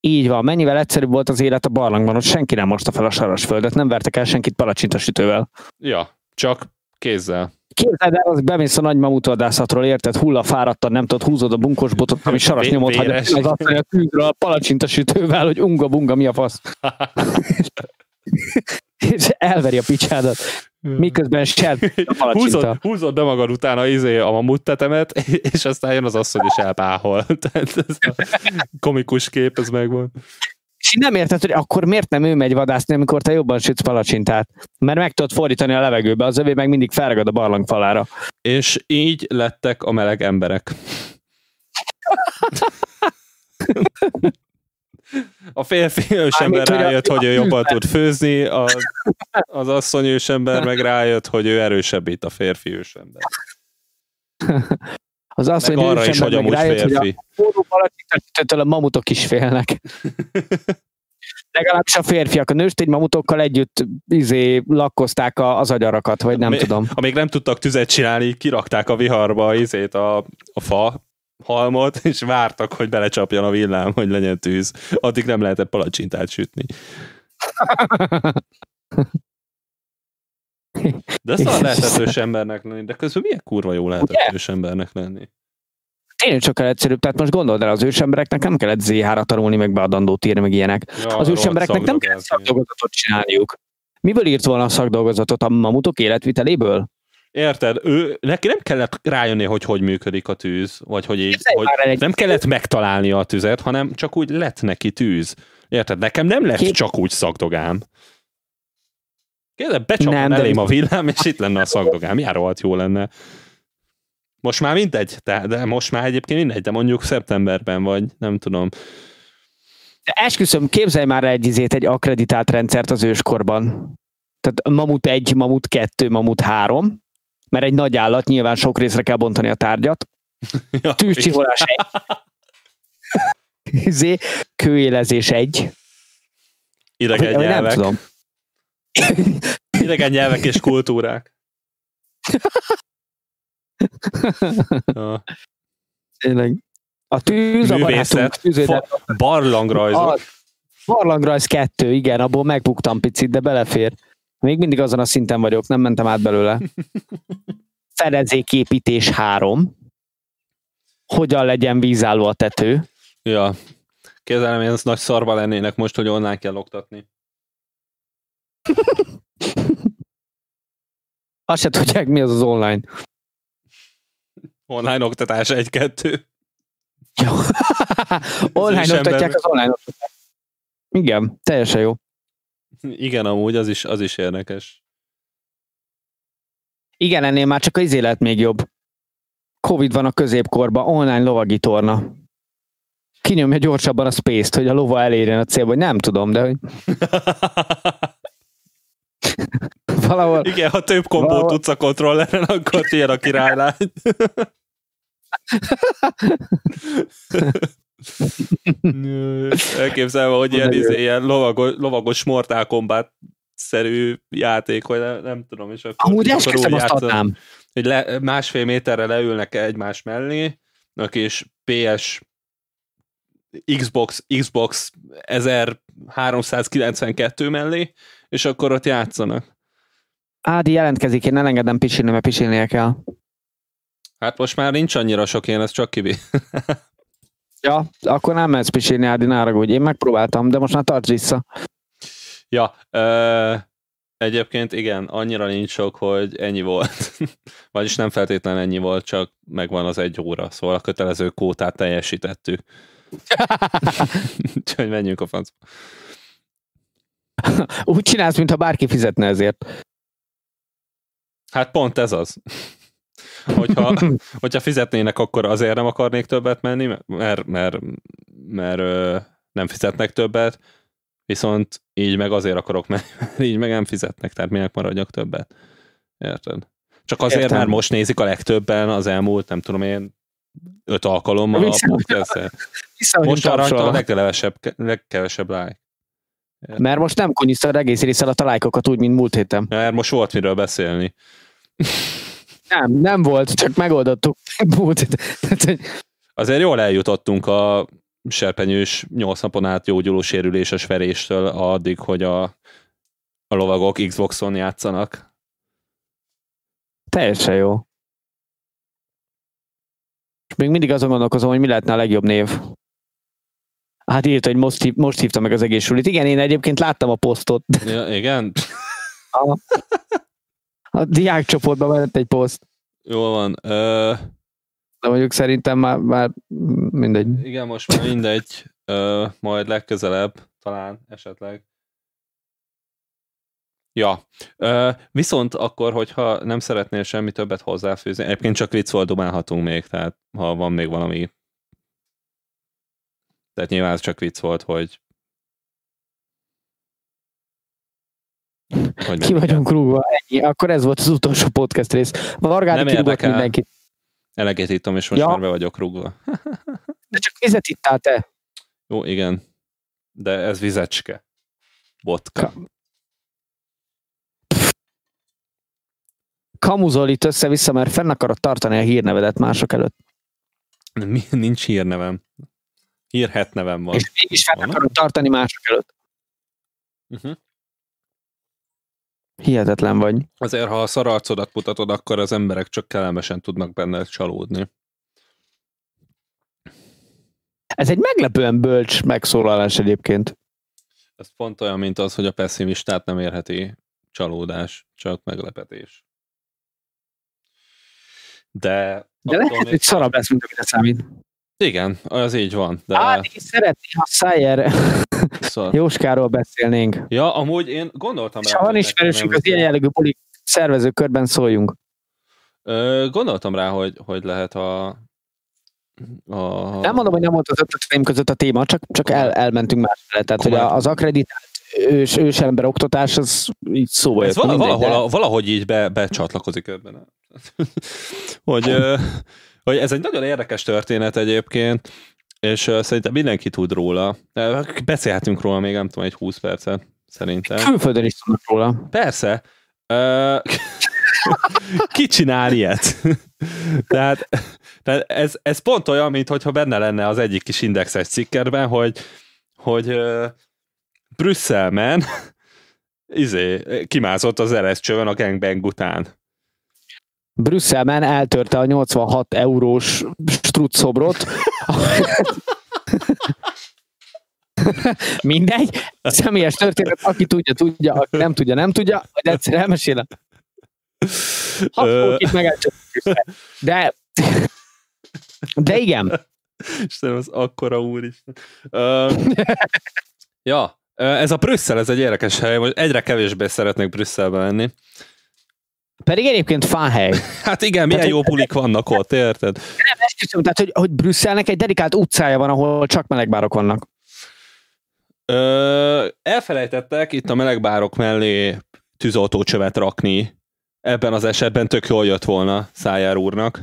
Speaker 2: Így van, mennyivel egyszerűbb volt az élet a barlangban, ott senki nem mosta fel a sarasföldet, nem vertek el senkit palacsintasütővel.
Speaker 1: Ja, csak kézzel.
Speaker 2: Képzeld el, az bemész a nagy mamutvadászatról, érted, hulla fáradtan, nem tudod, húzod a bunkos botot, ami saras nyomot hagy az asztalja a tűzről a palacsintasütővel, hogy unga bunga, mi a fasz. és elveri a picsádat. Miközben sem
Speaker 1: húzod, húzod be magad utána izé a mamuttetemet, és aztán jön az asszony és elpáhol. Tehát ez a komikus kép, ez megvan.
Speaker 2: És nem érted, hogy akkor miért nem ő megy vadászni, amikor te jobban sütsz palacsintát? Mert meg tudod fordítani a levegőbe, az övé meg mindig felragad a barlang falára.
Speaker 1: És így lettek a meleg emberek. A férfi ősember rájött, hogy ő jobban tud főzni, a, az asszony ősember meg rájött, hogy ő erősebb itt a férfi ősember.
Speaker 2: Az asszony
Speaker 1: meg arra is, hogy amúgy rájött, férfi.
Speaker 2: Hogy a, a mamutok is félnek. Legalábbis a férfiak a nőstény mamutokkal együtt izé, lakkozták az agyarakat, vagy nem
Speaker 1: még,
Speaker 2: tudom.
Speaker 1: Amíg nem tudtak tüzet csinálni, kirakták a viharba izét a, a fa, halmot, és vártak, hogy belecsapjon a villám, hogy legyen tűz. Addig nem lehetett palacsintát sütni. De azt lehet ős embernek lenni, de közben milyen kurva jó lehet embernek lenni.
Speaker 2: Tényleg sokkal egyszerűbb. Tehát most gondold el, az ősembereknek nem kellett ZH-ra tanulni, meg beadandót írni, meg ilyenek. Ja, az ősembereknek nem kellett szakdolgozatot csinálniuk. Miből írt volna a szakdolgozatot? A mamutok életviteléből?
Speaker 1: Érted? Ő, neki nem kellett rájönni, hogy hogy működik a tűz, vagy hogy így, hogy nem kellett megtalálni a tüzet, hanem csak úgy lett neki tűz. Érted? Nekem nem lett Kép... csak úgy szakdogám. Kérdez, becsapom elém de... a villám, és itt lenne a szakdogám. Járóhat jó lenne. Most már mindegy, de, de most már egyébként mindegy, de mondjuk szeptemberben vagy, nem tudom.
Speaker 2: De esküszöm, képzelj már egy izét, egy akreditált rendszert az őskorban. Tehát Mamut 1, Mamut 2, Mamut 3, mert egy nagy állat, nyilván sok részre kell bontani a tárgyat. Ja, Tűzcsiholás egy. Izé, kőélezés egy.
Speaker 1: Idegen vagy, nyelvek. Nem tudom. Idegen nyelvek és kultúrák.
Speaker 2: Tényleg. A tűz, a barátunk,
Speaker 1: fa- barlangrajzok.
Speaker 2: barlangrajz kettő, igen, abból megbuktam picit, de belefér. Még mindig azon a szinten vagyok, nem mentem át belőle. Fedezéképítés három. Hogyan legyen vízálló a tető.
Speaker 1: Ja, Kézzelem, én nagy szarba lennének most, hogy online kell oktatni.
Speaker 2: Azt se tudják, mi az az online.
Speaker 1: Online oktatás egy-kettő.
Speaker 2: Jó. online oktatják az online oktatást. Igen, teljesen jó.
Speaker 1: Igen, amúgy az is, az is érdekes.
Speaker 2: Igen, ennél már csak az élet még jobb. Covid van a középkorban, online lovagi torna. Kinyomja gyorsabban a space-t, hogy a lova elérjen a célba, vagy nem tudom, de hogy...
Speaker 1: valahol... Igen, ha több kombót valahol... tudsz a kontrolleren, akkor tiéd a királylány. Elképzelve, hogy ilyen, izé, ilyen lovagos, lovagos Mortal Kombat szerű játék, hogy nem, nem tudom, és akkor,
Speaker 2: Amúgy akkor úgy azt adnám.
Speaker 1: Hogy le, másfél méterre leülnek egymás mellé, és PS Xbox, Xbox 1392 mellé, és akkor ott játszanak.
Speaker 2: Ádi jelentkezik, én elengedem pisilni, mert pisilnie kell.
Speaker 1: Hát most már nincs annyira sok, én ezt csak kivi.
Speaker 2: ja, akkor nem mehetsz pisilni, Ádi, ne haragudj. Én megpróbáltam, de most már tarts vissza.
Speaker 1: Ja, ö, egyébként igen, annyira nincs sok, hogy ennyi volt. Vagyis nem feltétlenül ennyi volt, csak megvan az egy óra, szóval a kötelező kótát teljesítettük. Úgyhogy menjünk a francba.
Speaker 2: Úgy csinálsz, mintha bárki fizetne ezért.
Speaker 1: Hát pont ez az. Hogyha, hogyha fizetnének, akkor azért nem akarnék többet menni, mert, mert, mert, mert nem fizetnek többet, viszont így meg azért akarok menni, mert így meg nem fizetnek, tehát minek maradjak többet. Érted? Csak azért, Értem. mert most nézik a legtöbben az elmúlt, nem tudom én, öt alkalommal a podcast Most arra a legkevesebb, legkevesebb like.
Speaker 2: Mert most nem konyisztad egész részsel a lájkokat úgy, mint múlt héten.
Speaker 1: Mert most volt miről beszélni.
Speaker 2: Nem, nem volt, csak megoldottuk.
Speaker 1: Azért jól eljutottunk a serpenyős nyolc napon át gyógyuló sérüléses veréstől addig, hogy a, a lovagok Xboxon játszanak.
Speaker 2: Teljesen jó. Még mindig azon gondolkozom, hogy mi lehetne a legjobb név. Hát írt, hogy most, hív, most hívta meg az egész sulit. Igen, én egyébként láttam a posztot.
Speaker 1: Ja, igen?
Speaker 2: A, diákcsoportban ment egy poszt.
Speaker 1: Jól van. Ö...
Speaker 2: De mondjuk szerintem már, már mindegy.
Speaker 1: Igen, most már mindegy. Ö, majd legközelebb talán esetleg. Ja, Ö, viszont akkor, hogyha nem szeretnél semmi többet hozzáfűzni, egyébként csak viccol dumálhatunk még, tehát ha van még valami tehát nyilván ez csak vicc volt, hogy
Speaker 2: hogy Ki vagyunk rúgva, ennyi. Akkor ez volt az utolsó podcast rész. Vargádi kirúgott mindenkit.
Speaker 1: Eleget ittam, és most ja. már be vagyok rúgva.
Speaker 2: De csak vizet ittál te.
Speaker 1: Jó, igen. De ez vizecske. Botka. Ka-
Speaker 2: kamuzol itt össze-vissza, mert fenn akarod tartani a hírnevedet mások előtt.
Speaker 1: Mi, nincs hírnevem. Hírhet nevem van.
Speaker 2: És mégis fenn akarod tartani mások előtt. Uh-huh. Hihetetlen vagy.
Speaker 1: Azért, ha a szararcodat mutatod, akkor az emberek csak kellemesen tudnak benne csalódni.
Speaker 2: Ez egy meglepően bölcs megszólalás egyébként.
Speaker 1: Ez pont olyan, mint az, hogy a pessimistát nem érheti csalódás, csak meglepetés. De...
Speaker 2: De lehet, hogy szarabb lesz, mint amire számít.
Speaker 1: Igen, az így van. De...
Speaker 2: Á, én szeretném, ha Szájer szóval... Jóskáról beszélnénk.
Speaker 1: Ja, amúgy én gondoltam
Speaker 2: És rá. ha van ismerősünk az ilyen jellegű bulik szervezőkörben szóljunk.
Speaker 1: Ö, gondoltam rá, hogy, hogy lehet a,
Speaker 2: a... Nem mondom, hogy nem volt az ötleteim között a téma, csak, csak el, elmentünk más felé. Tehát, hogy az akreditált ős, ősember oktatás, az így szóba
Speaker 1: jött. Vala, valahol, de... valahogy így be, becsatlakozik ebben. hogy, hogy ez egy nagyon érdekes történet egyébként, és szerintem mindenki tud róla. Beszélhetünk róla még, nem tudom, egy 20 percet, szerintem.
Speaker 2: Külföldön is tudnak róla.
Speaker 1: Persze. Ki csinál ilyet? tehát, tehát ez, ez pont olyan, mintha benne lenne az egyik kis indexes cikkerben, hogy, hogy Brüsszelben izé, kimászott az LS csövön a gangbang után.
Speaker 2: Brüsszelben eltörte a 86 eurós strutszobrot. Mindegy, személyes történet, aki tudja, tudja, aki nem tudja, nem tudja, hogy egyszer elmesélem. Hat meg De, de igen.
Speaker 1: Istenem, az akkora úr is. Uh, ja, ez a Brüsszel, ez egy érdekes hely, hogy egyre kevésbé szeretnék Brüsszelbe menni.
Speaker 2: Pedig egyébként hely.
Speaker 1: Hát igen, milyen tehát, jó bulik vannak ott, érted?
Speaker 2: Nem, esküszöm, tehát hogy, hogy Brüsszelnek egy dedikált utcája van, ahol csak melegbárok vannak.
Speaker 1: Ö, elfelejtettek itt a melegbárok mellé tűzoltócsövet rakni. Ebben az esetben tök jól jött volna Szájár úrnak.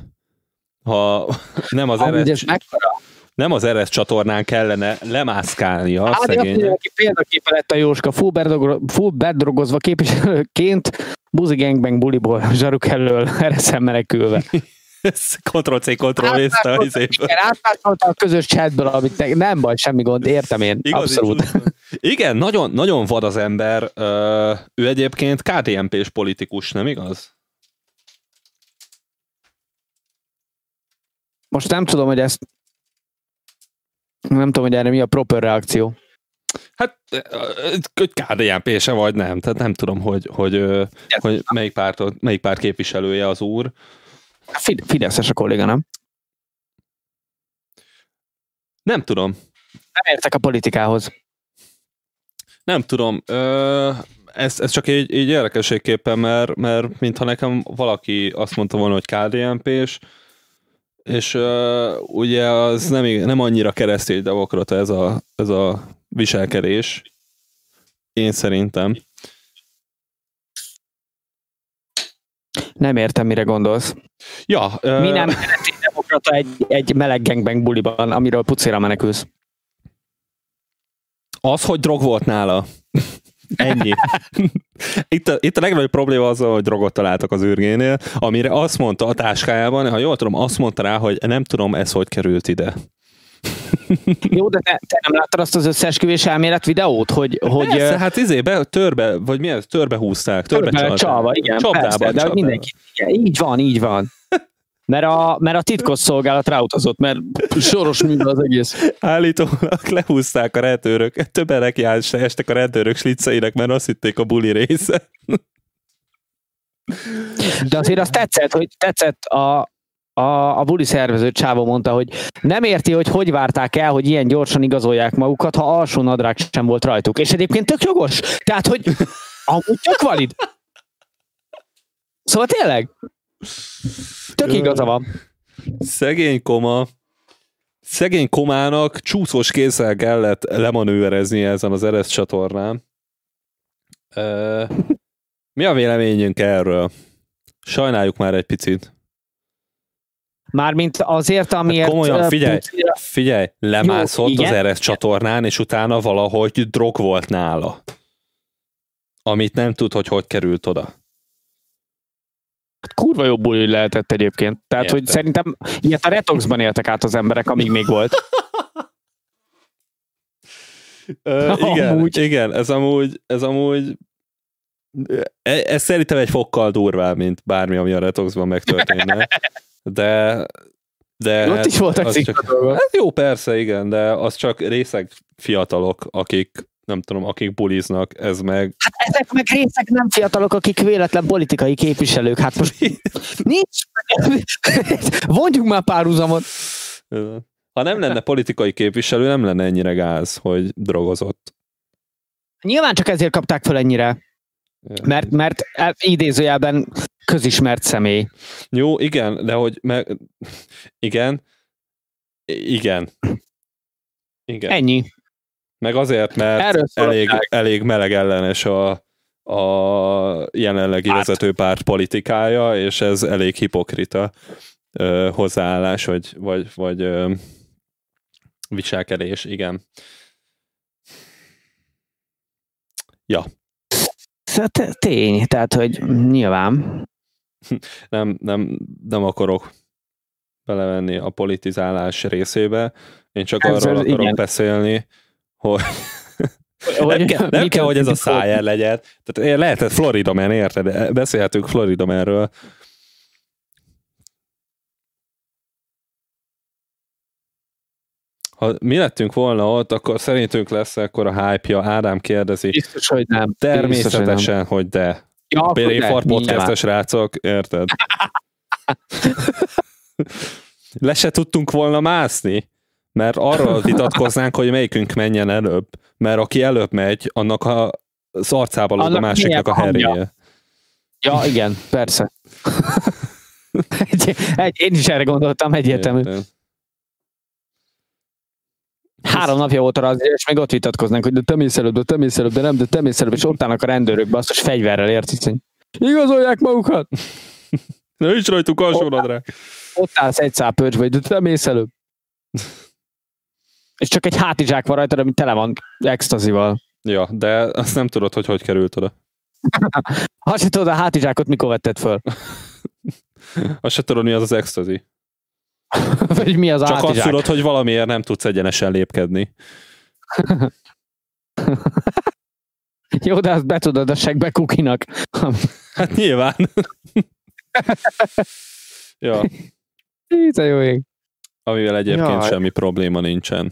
Speaker 1: Ha nem az eredet nem az Eresz csatornán kellene lemászkálnia hát, szegénynek.
Speaker 2: Példaképe lett a Jóska, full bedrogozva képviselőként buzi gangbang buliból zsaruk elől Ereszen menekülve.
Speaker 1: Ctrl-C, Ctrl-V a izéből.
Speaker 2: A közös chatből, amit te, nem baj, semmi gond, értem én, Igaz, abszolút.
Speaker 1: Igen, nagyon, nagyon vad az ember. Ő egyébként KDNP-s politikus, nem igaz?
Speaker 2: Most nem tudom, hogy ezt nem tudom, hogy erre mi a proper reakció.
Speaker 1: Hát, hogy kdnp se vagy nem, tehát nem tudom, hogy, hogy, hogy melyik, párt, melyik párt képviselője az úr.
Speaker 2: Fideszes a kolléga, nem?
Speaker 1: Nem tudom.
Speaker 2: Nem értek a politikához.
Speaker 1: Nem tudom. Ez, ez csak egy, egy érdekességképpen, mert, mert mintha nekem valaki azt mondta volna, hogy KDNP-s, és uh, ugye az nem, nem annyira keresztény demokrata ez a, ez a viselkedés, én szerintem.
Speaker 2: Nem értem, mire gondolsz.
Speaker 1: Ja.
Speaker 2: Uh... Mi nem keresztény demokrata egy, egy meleg gangbang buliban, amiről pucéra menekülsz?
Speaker 1: Az, hogy drog volt nála. Ennyi. itt, a, itt a legnagyobb probléma az, hogy drogot találtak az űrgénél, amire azt mondta a táskájában, ha jól tudom, azt mondta rá, hogy nem tudom, ez hogy került ide.
Speaker 2: Jó, de te, te nem láttad azt az összeesküvés elmélet videót, hogy... hogy
Speaker 1: persze, hát izébe, törbe, vagy mi ez, törbe húzták, törbe, törbe
Speaker 2: csalva, igen, Csapdába, persze, de csapdába. mindenki, igen, így van, így van. Mert a, mert a titkos szolgálat ráutazott, mert soros minden az egész.
Speaker 1: Állítólag lehúzták a rendőrök, többenek járás estek a rendőrök sliceinek, mert azt hitték a buli része.
Speaker 2: De azért azt tetszett, hogy tetszett a, a, a buli szervező Csávó mondta, hogy nem érti, hogy hogy várták el, hogy ilyen gyorsan igazolják magukat, ha alsó nadrág sem volt rajtuk. És egyébként tök jogos. Tehát, hogy amúgy tök valid. Szóval tényleg, Tök igaza van.
Speaker 1: Szegény koma. Szegény komának csúszós kézzel kellett lemanőverezni ezen az Eresz csatornán. mi a véleményünk erről? Sajnáljuk már egy picit.
Speaker 2: Mármint azért, amiért... Hát
Speaker 1: komolyan, figyelj, figyelj, lemászott Jó, az Eresz csatornán, és utána valahogy drog volt nála. Amit nem tud, hogy hogy került oda Hát
Speaker 2: kurva jobb buli lehetett egyébként. Tehát, Értem. hogy szerintem ilyet a retoxban éltek át az emberek, amíg még volt.
Speaker 1: Ö, igen, amúgy. igen, ez amúgy, ez amúgy e, ez szerintem egy fokkal durvább, mint bármi, ami a retoxban megtörténne. De de
Speaker 2: Ott is hát
Speaker 1: voltak csak, hát jó, persze, igen, de az csak részeg fiatalok, akik nem tudom, akik buliznak, ez meg...
Speaker 2: Hát ezek meg részek nem fiatalok, akik véletlen politikai képviselők, hát most nincs, vonjuk már párhuzamot.
Speaker 1: Ha nem lenne politikai képviselő, nem lenne ennyire gáz, hogy drogozott.
Speaker 2: Nyilván csak ezért kapták fel ennyire. Mert, mert e, idézőjelben közismert személy.
Speaker 1: Jó, igen, de hogy... Meg, igen, igen.
Speaker 2: Igen. Ennyi.
Speaker 1: Meg azért, mert elég, elég meleg ellenes a, a jelenlegi hát. vezető párt politikája, és ez elég hipokrita ö, hozzáállás, vagy, vagy, vagy ö, viselkedés, igen. Ja.
Speaker 2: Hát tény, tehát, hogy nyilván.
Speaker 1: Nem, nem, nem akarok belevenni a politizálás részébe, én csak arról akarok igen. beszélni, hogy hogy, kell, nem kell, hogy ez a szájer legyen. Tehát eh, lehetett Florida Man, érted? Beszélhetünk Florida Manről. ha mi lettünk volna ott, akkor szerintünk lesz akkor a hype-ja, Ádám kérdezi.
Speaker 2: Biztos, hogy nem.
Speaker 1: Természetesen, hogy, nem. hogy de. Ja, Béréfar podcastes rácok, érted? Le se tudtunk volna mászni mert arról vitatkoznánk, hogy melyikünk menjen előbb, mert aki előbb megy, annak a szarcába lóg a másiknak a herje.
Speaker 2: Ja, igen, persze. egy, egy, én is erre gondoltam, egyértelmű. Értem. Három napja volt a razzió, és még ott vitatkoznánk, hogy de te mész előbb, de te mész előbb, de nem, de te mész előbb, és ott állnak a rendőrök basszus fegyverrel, értisz? Igazolják magukat!
Speaker 1: Ne nincs rajtuk alsónadrág!
Speaker 2: Ott állsz egy szál vagy de te mész előbb és csak egy hátizsák van rajta, ami tele van extazival.
Speaker 1: Ja, de azt nem tudod, hogy hogy került oda.
Speaker 2: ha se tudod, a hátizsákot mikor vetted föl?
Speaker 1: azt se tudod, mi az az extazi.
Speaker 2: Vagy mi az
Speaker 1: Csak azt tudod, hogy valamiért nem tudsz egyenesen lépkedni.
Speaker 2: Jó, de azt betudod a segbe kukinak.
Speaker 1: hát nyilván. ja.
Speaker 2: Itt a jó ég.
Speaker 1: Amivel egyébként Jaj. semmi probléma nincsen.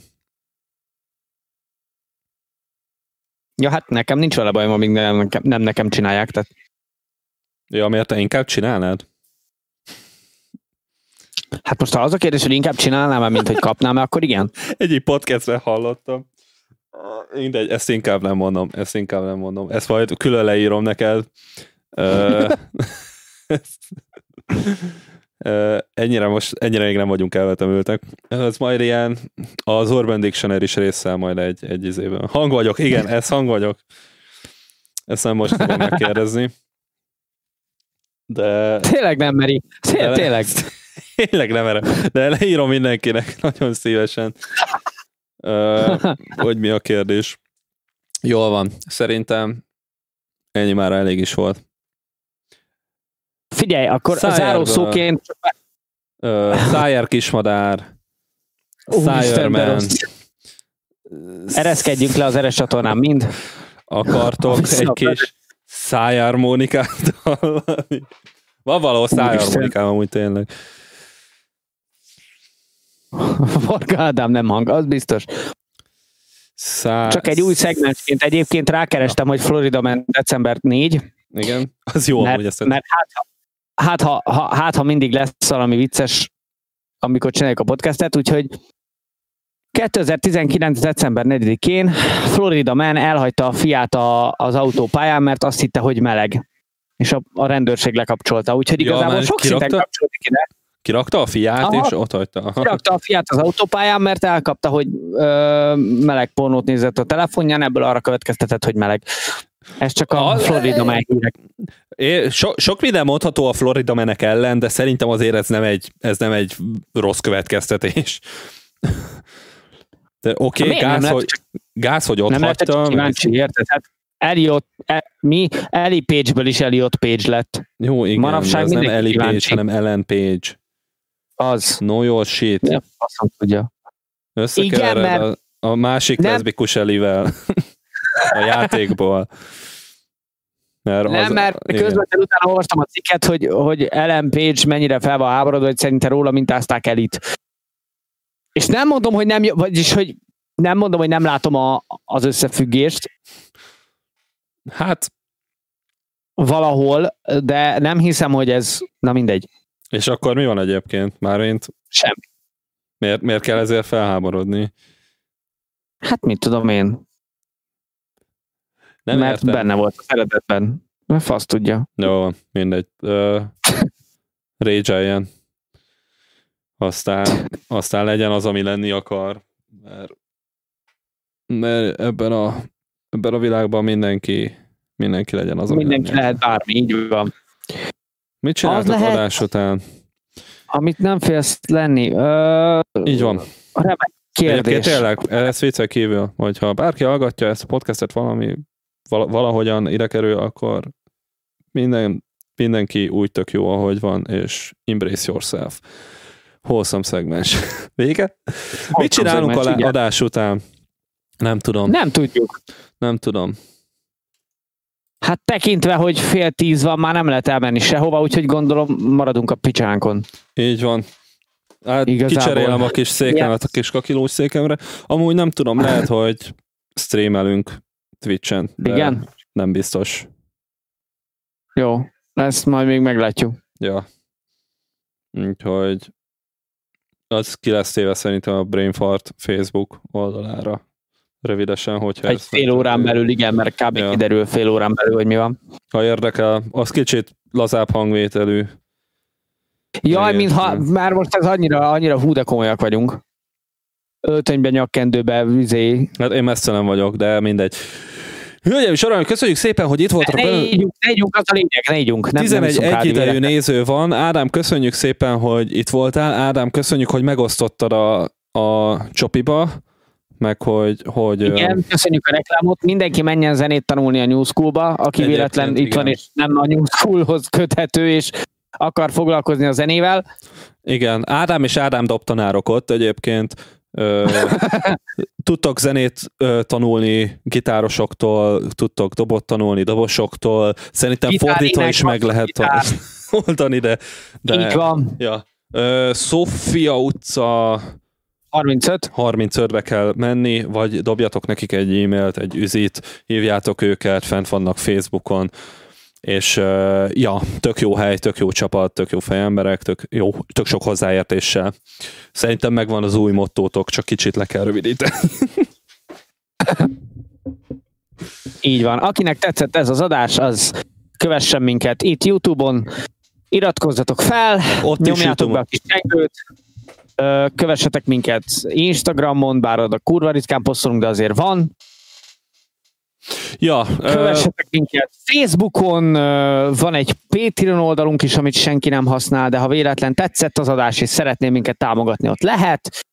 Speaker 2: Ja, hát nekem nincs vele bajom, amíg nem nem nekem csinálják, tehát...
Speaker 1: Ja, miért te inkább csinálnád?
Speaker 2: Hát most ha az a kérdés, hogy inkább csinálnám mint hogy kapnám akkor igen.
Speaker 1: Egyik podcastben hallottam. Mindegy, ezt inkább nem mondom, ezt inkább nem mondom. Ezt majd külön leírom neked. ennyire most, ennyire még nem vagyunk elvetemültek. Ez majd ilyen, az Urban Dictionary is része majd egy, egy izében. Hang vagyok, igen, ez hang vagyok. Ezt nem most fogom megkérdezni. De...
Speaker 2: Tényleg nem meri. Tényleg. De.
Speaker 1: Tényleg nem merem. De leírom mindenkinek nagyon szívesen, hogy mi a kérdés. Jól van. Szerintem ennyi már elég is volt.
Speaker 2: Figyelj, akkor Szájerből. zárószóként...
Speaker 1: Ö, szájer kismadár, Szájerman.
Speaker 2: Ereszkedjünk le az eres csatornán mind.
Speaker 1: Akartok egy kis szájármonikát hallani? Van való szájármonikám amúgy tényleg.
Speaker 2: Varga Ádám nem hang, az biztos. Szá... Csak egy új szegmensként egyébként rákerestem, hogy Florida ment december 4.
Speaker 1: Igen, az jó,
Speaker 2: mert,
Speaker 1: hogy ezt
Speaker 2: mert hát, hát ha, ha, hát ha mindig lesz valami vicces, amikor csináljuk a podcastet, úgyhogy 2019. december 4-én Florida Man elhagyta a fiát a, az autópályán, mert azt hitte, hogy meleg. És a, a rendőrség lekapcsolta. Úgyhogy ja, igazából sok kirakta, szinten kapcsolódik ide.
Speaker 1: Kirakta a fiát, Aha, és ott hagyta.
Speaker 2: Kirakta a fiát az autópályán, mert elkapta, hogy ö, meleg pornót nézett a telefonján, ebből arra következtetett, hogy meleg. Ez csak a, a Florida Man hírek.
Speaker 1: So, sok minden mondható a Florida menek ellen, de szerintem azért ez nem egy, ez nem egy rossz következtetés. De oké, okay, gáz, hogy, gáz, hogy ott
Speaker 2: nem
Speaker 1: hagytam. Nem
Speaker 2: kíváncsi, érted? Hát Elliot, el, mi? Eli Page-ből is Elliot Page lett.
Speaker 1: Jó, igen, Manapság ez nem Eli kíváncsi. Page, hanem Ellen Page.
Speaker 2: Az.
Speaker 1: No your shit.
Speaker 2: Ja, tudja.
Speaker 1: Összekevered igen, mert... a, a másik nem. leszbikus Elivel a játékból.
Speaker 2: Mert nem, az, mert közvetlenül utána olvastam a cikket, hogy, hogy Ellen Page mennyire fel van háborodva, hogy szerinte róla mintázták elit. És nem mondom, hogy nem, vagyis, hogy nem mondom, hogy nem látom a, az összefüggést.
Speaker 1: Hát.
Speaker 2: Valahol, de nem hiszem, hogy ez, na mindegy.
Speaker 1: És akkor mi van egyébként? Márint?
Speaker 2: Semmi.
Speaker 1: Miért, miért kell ezért felháborodni?
Speaker 2: Hát mit tudom én. Nem Mert értem. benne volt az eredetben. Mert fasz tudja.
Speaker 1: Jó, mindegy. Uh, rage Aztán, aztán legyen az, ami lenni akar. Mert, mert ebben, a, ebben a világban mindenki, mindenki legyen az,
Speaker 2: ami Mindenki lenni. lehet bármi, így van.
Speaker 1: Mit csináltak az lehet, adás után?
Speaker 2: Amit nem félsz lenni. Uh,
Speaker 1: így van.
Speaker 2: Remek kérdés. Egyébként
Speaker 1: tényleg, ez vicce kívül, hogyha bárki hallgatja ezt a podcastet valami valahogyan ide kerül, akkor minden, mindenki úgy tök jó, ahogy van, és embrace yourself. Wholesome szegmens. Vége? Wholesome Mit csinálunk a igen. adás után? Nem tudom.
Speaker 2: Nem tudjuk.
Speaker 1: Nem tudom.
Speaker 2: Hát tekintve, hogy fél tíz van, már nem lehet elmenni sehova, úgyhogy gondolom maradunk a picsánkon.
Speaker 1: Így van. Hát Igazából. kicserélem a kis székemet a kis kakilós székemre. Amúgy nem tudom, lehet, hogy streamelünk Twitch-en.
Speaker 2: Igen?
Speaker 1: Nem biztos.
Speaker 2: Jó, ezt majd még meglátjuk.
Speaker 1: Ja. Úgyhogy az ki lesz téve szerintem a Brainfart Facebook oldalára. Rövidesen, hogyha
Speaker 2: Egy fél órán belül, igen, mert kb. Ja. kiderül fél órán belül, hogy mi van.
Speaker 1: Ha érdekel, az kicsit lazább hangvételű.
Speaker 2: Jaj, mintha már most ez annyira, annyira hú, de komolyak vagyunk öltönyben, nyakkendőbe, vizé.
Speaker 1: Hát én messze nem vagyok, de mindegy. Hölgyeim és uraim, köszönjük szépen, hogy itt voltak.
Speaker 2: Ne ígyunk, ne ígyunk, az a lényeg, ne ígyunk.
Speaker 1: Nem, 11 nem egyidejű néző van. Ádám, köszönjük szépen, hogy itt voltál. Ádám, köszönjük, hogy megosztottad a, a csopiba meg hogy... hogy
Speaker 2: igen, köszönjük a reklámot. Mindenki menjen zenét tanulni a New School-ba, aki véletlen itt igen. van, és nem a New School-hoz köthető, és akar foglalkozni a zenével.
Speaker 1: Igen, Ádám és Ádám dobtanárok ott egyébként tudtok zenét tanulni gitárosoktól, tudtok dobot tanulni dobosoktól, szerintem Gitár fordítva is meg lehet gitár. oldani, de, de...
Speaker 2: Így van.
Speaker 1: Ja. Sofia utca
Speaker 2: 35.
Speaker 1: 35-be kell menni, vagy dobjatok nekik egy e-mailt, egy üzit, hívjátok őket, fent vannak Facebookon, és uh, ja, tök jó hely, tök jó csapat, tök jó fejemberek, tök, jó, tök sok hozzáértéssel. Szerintem megvan az új mottótok, csak kicsit le kell rövidíteni.
Speaker 2: Így van. Akinek tetszett ez az adás, az kövessen minket itt YouTube-on, iratkozzatok fel, Ott nyomjátok be a kis csengőt, kövessetek minket Instagramon, bár oda kurva ritkán posztolunk, de azért van,
Speaker 1: Ja,
Speaker 2: Kövessetek uh, minket Facebookon, uh, van egy Patreon oldalunk is, amit senki nem használ, de ha véletlen tetszett az adás, és szeretném minket támogatni, ott lehet.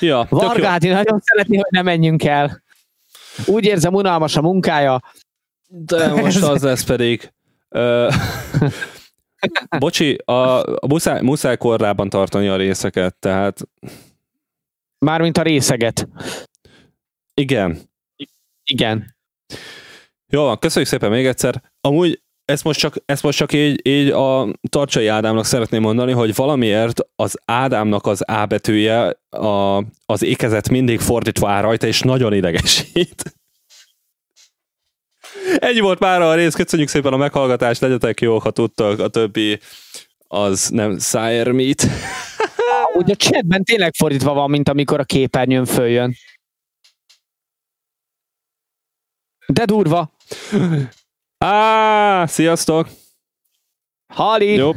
Speaker 1: Ja,
Speaker 2: Vargáti nagyon szeretné, hogy ne menjünk el. Úgy érzem, unalmas a munkája.
Speaker 1: De most az lesz pedig. Uh, bocsi, a, a muszáj, muszáj korrában tartani a részeket, tehát...
Speaker 2: Mármint a részeget.
Speaker 1: Igen.
Speaker 2: Igen.
Speaker 1: Jó van, köszönjük szépen még egyszer. Amúgy ezt most csak, ezt most csak így, így a Tarcsai Ádámnak szeretném mondani, hogy valamiért az Ádámnak az A betűje a, az ékezet mindig fordítva áll rajta, és nagyon idegesít. Ennyi volt már a rész, köszönjük szépen a meghallgatást, legyetek jók, ha tudtak, a többi az nem Meat.
Speaker 2: Ugye a chatben tényleg fordítva van, mint amikor a képernyőn följön. De durva.
Speaker 1: Á, sziasztok!
Speaker 2: Hali!
Speaker 1: Jó,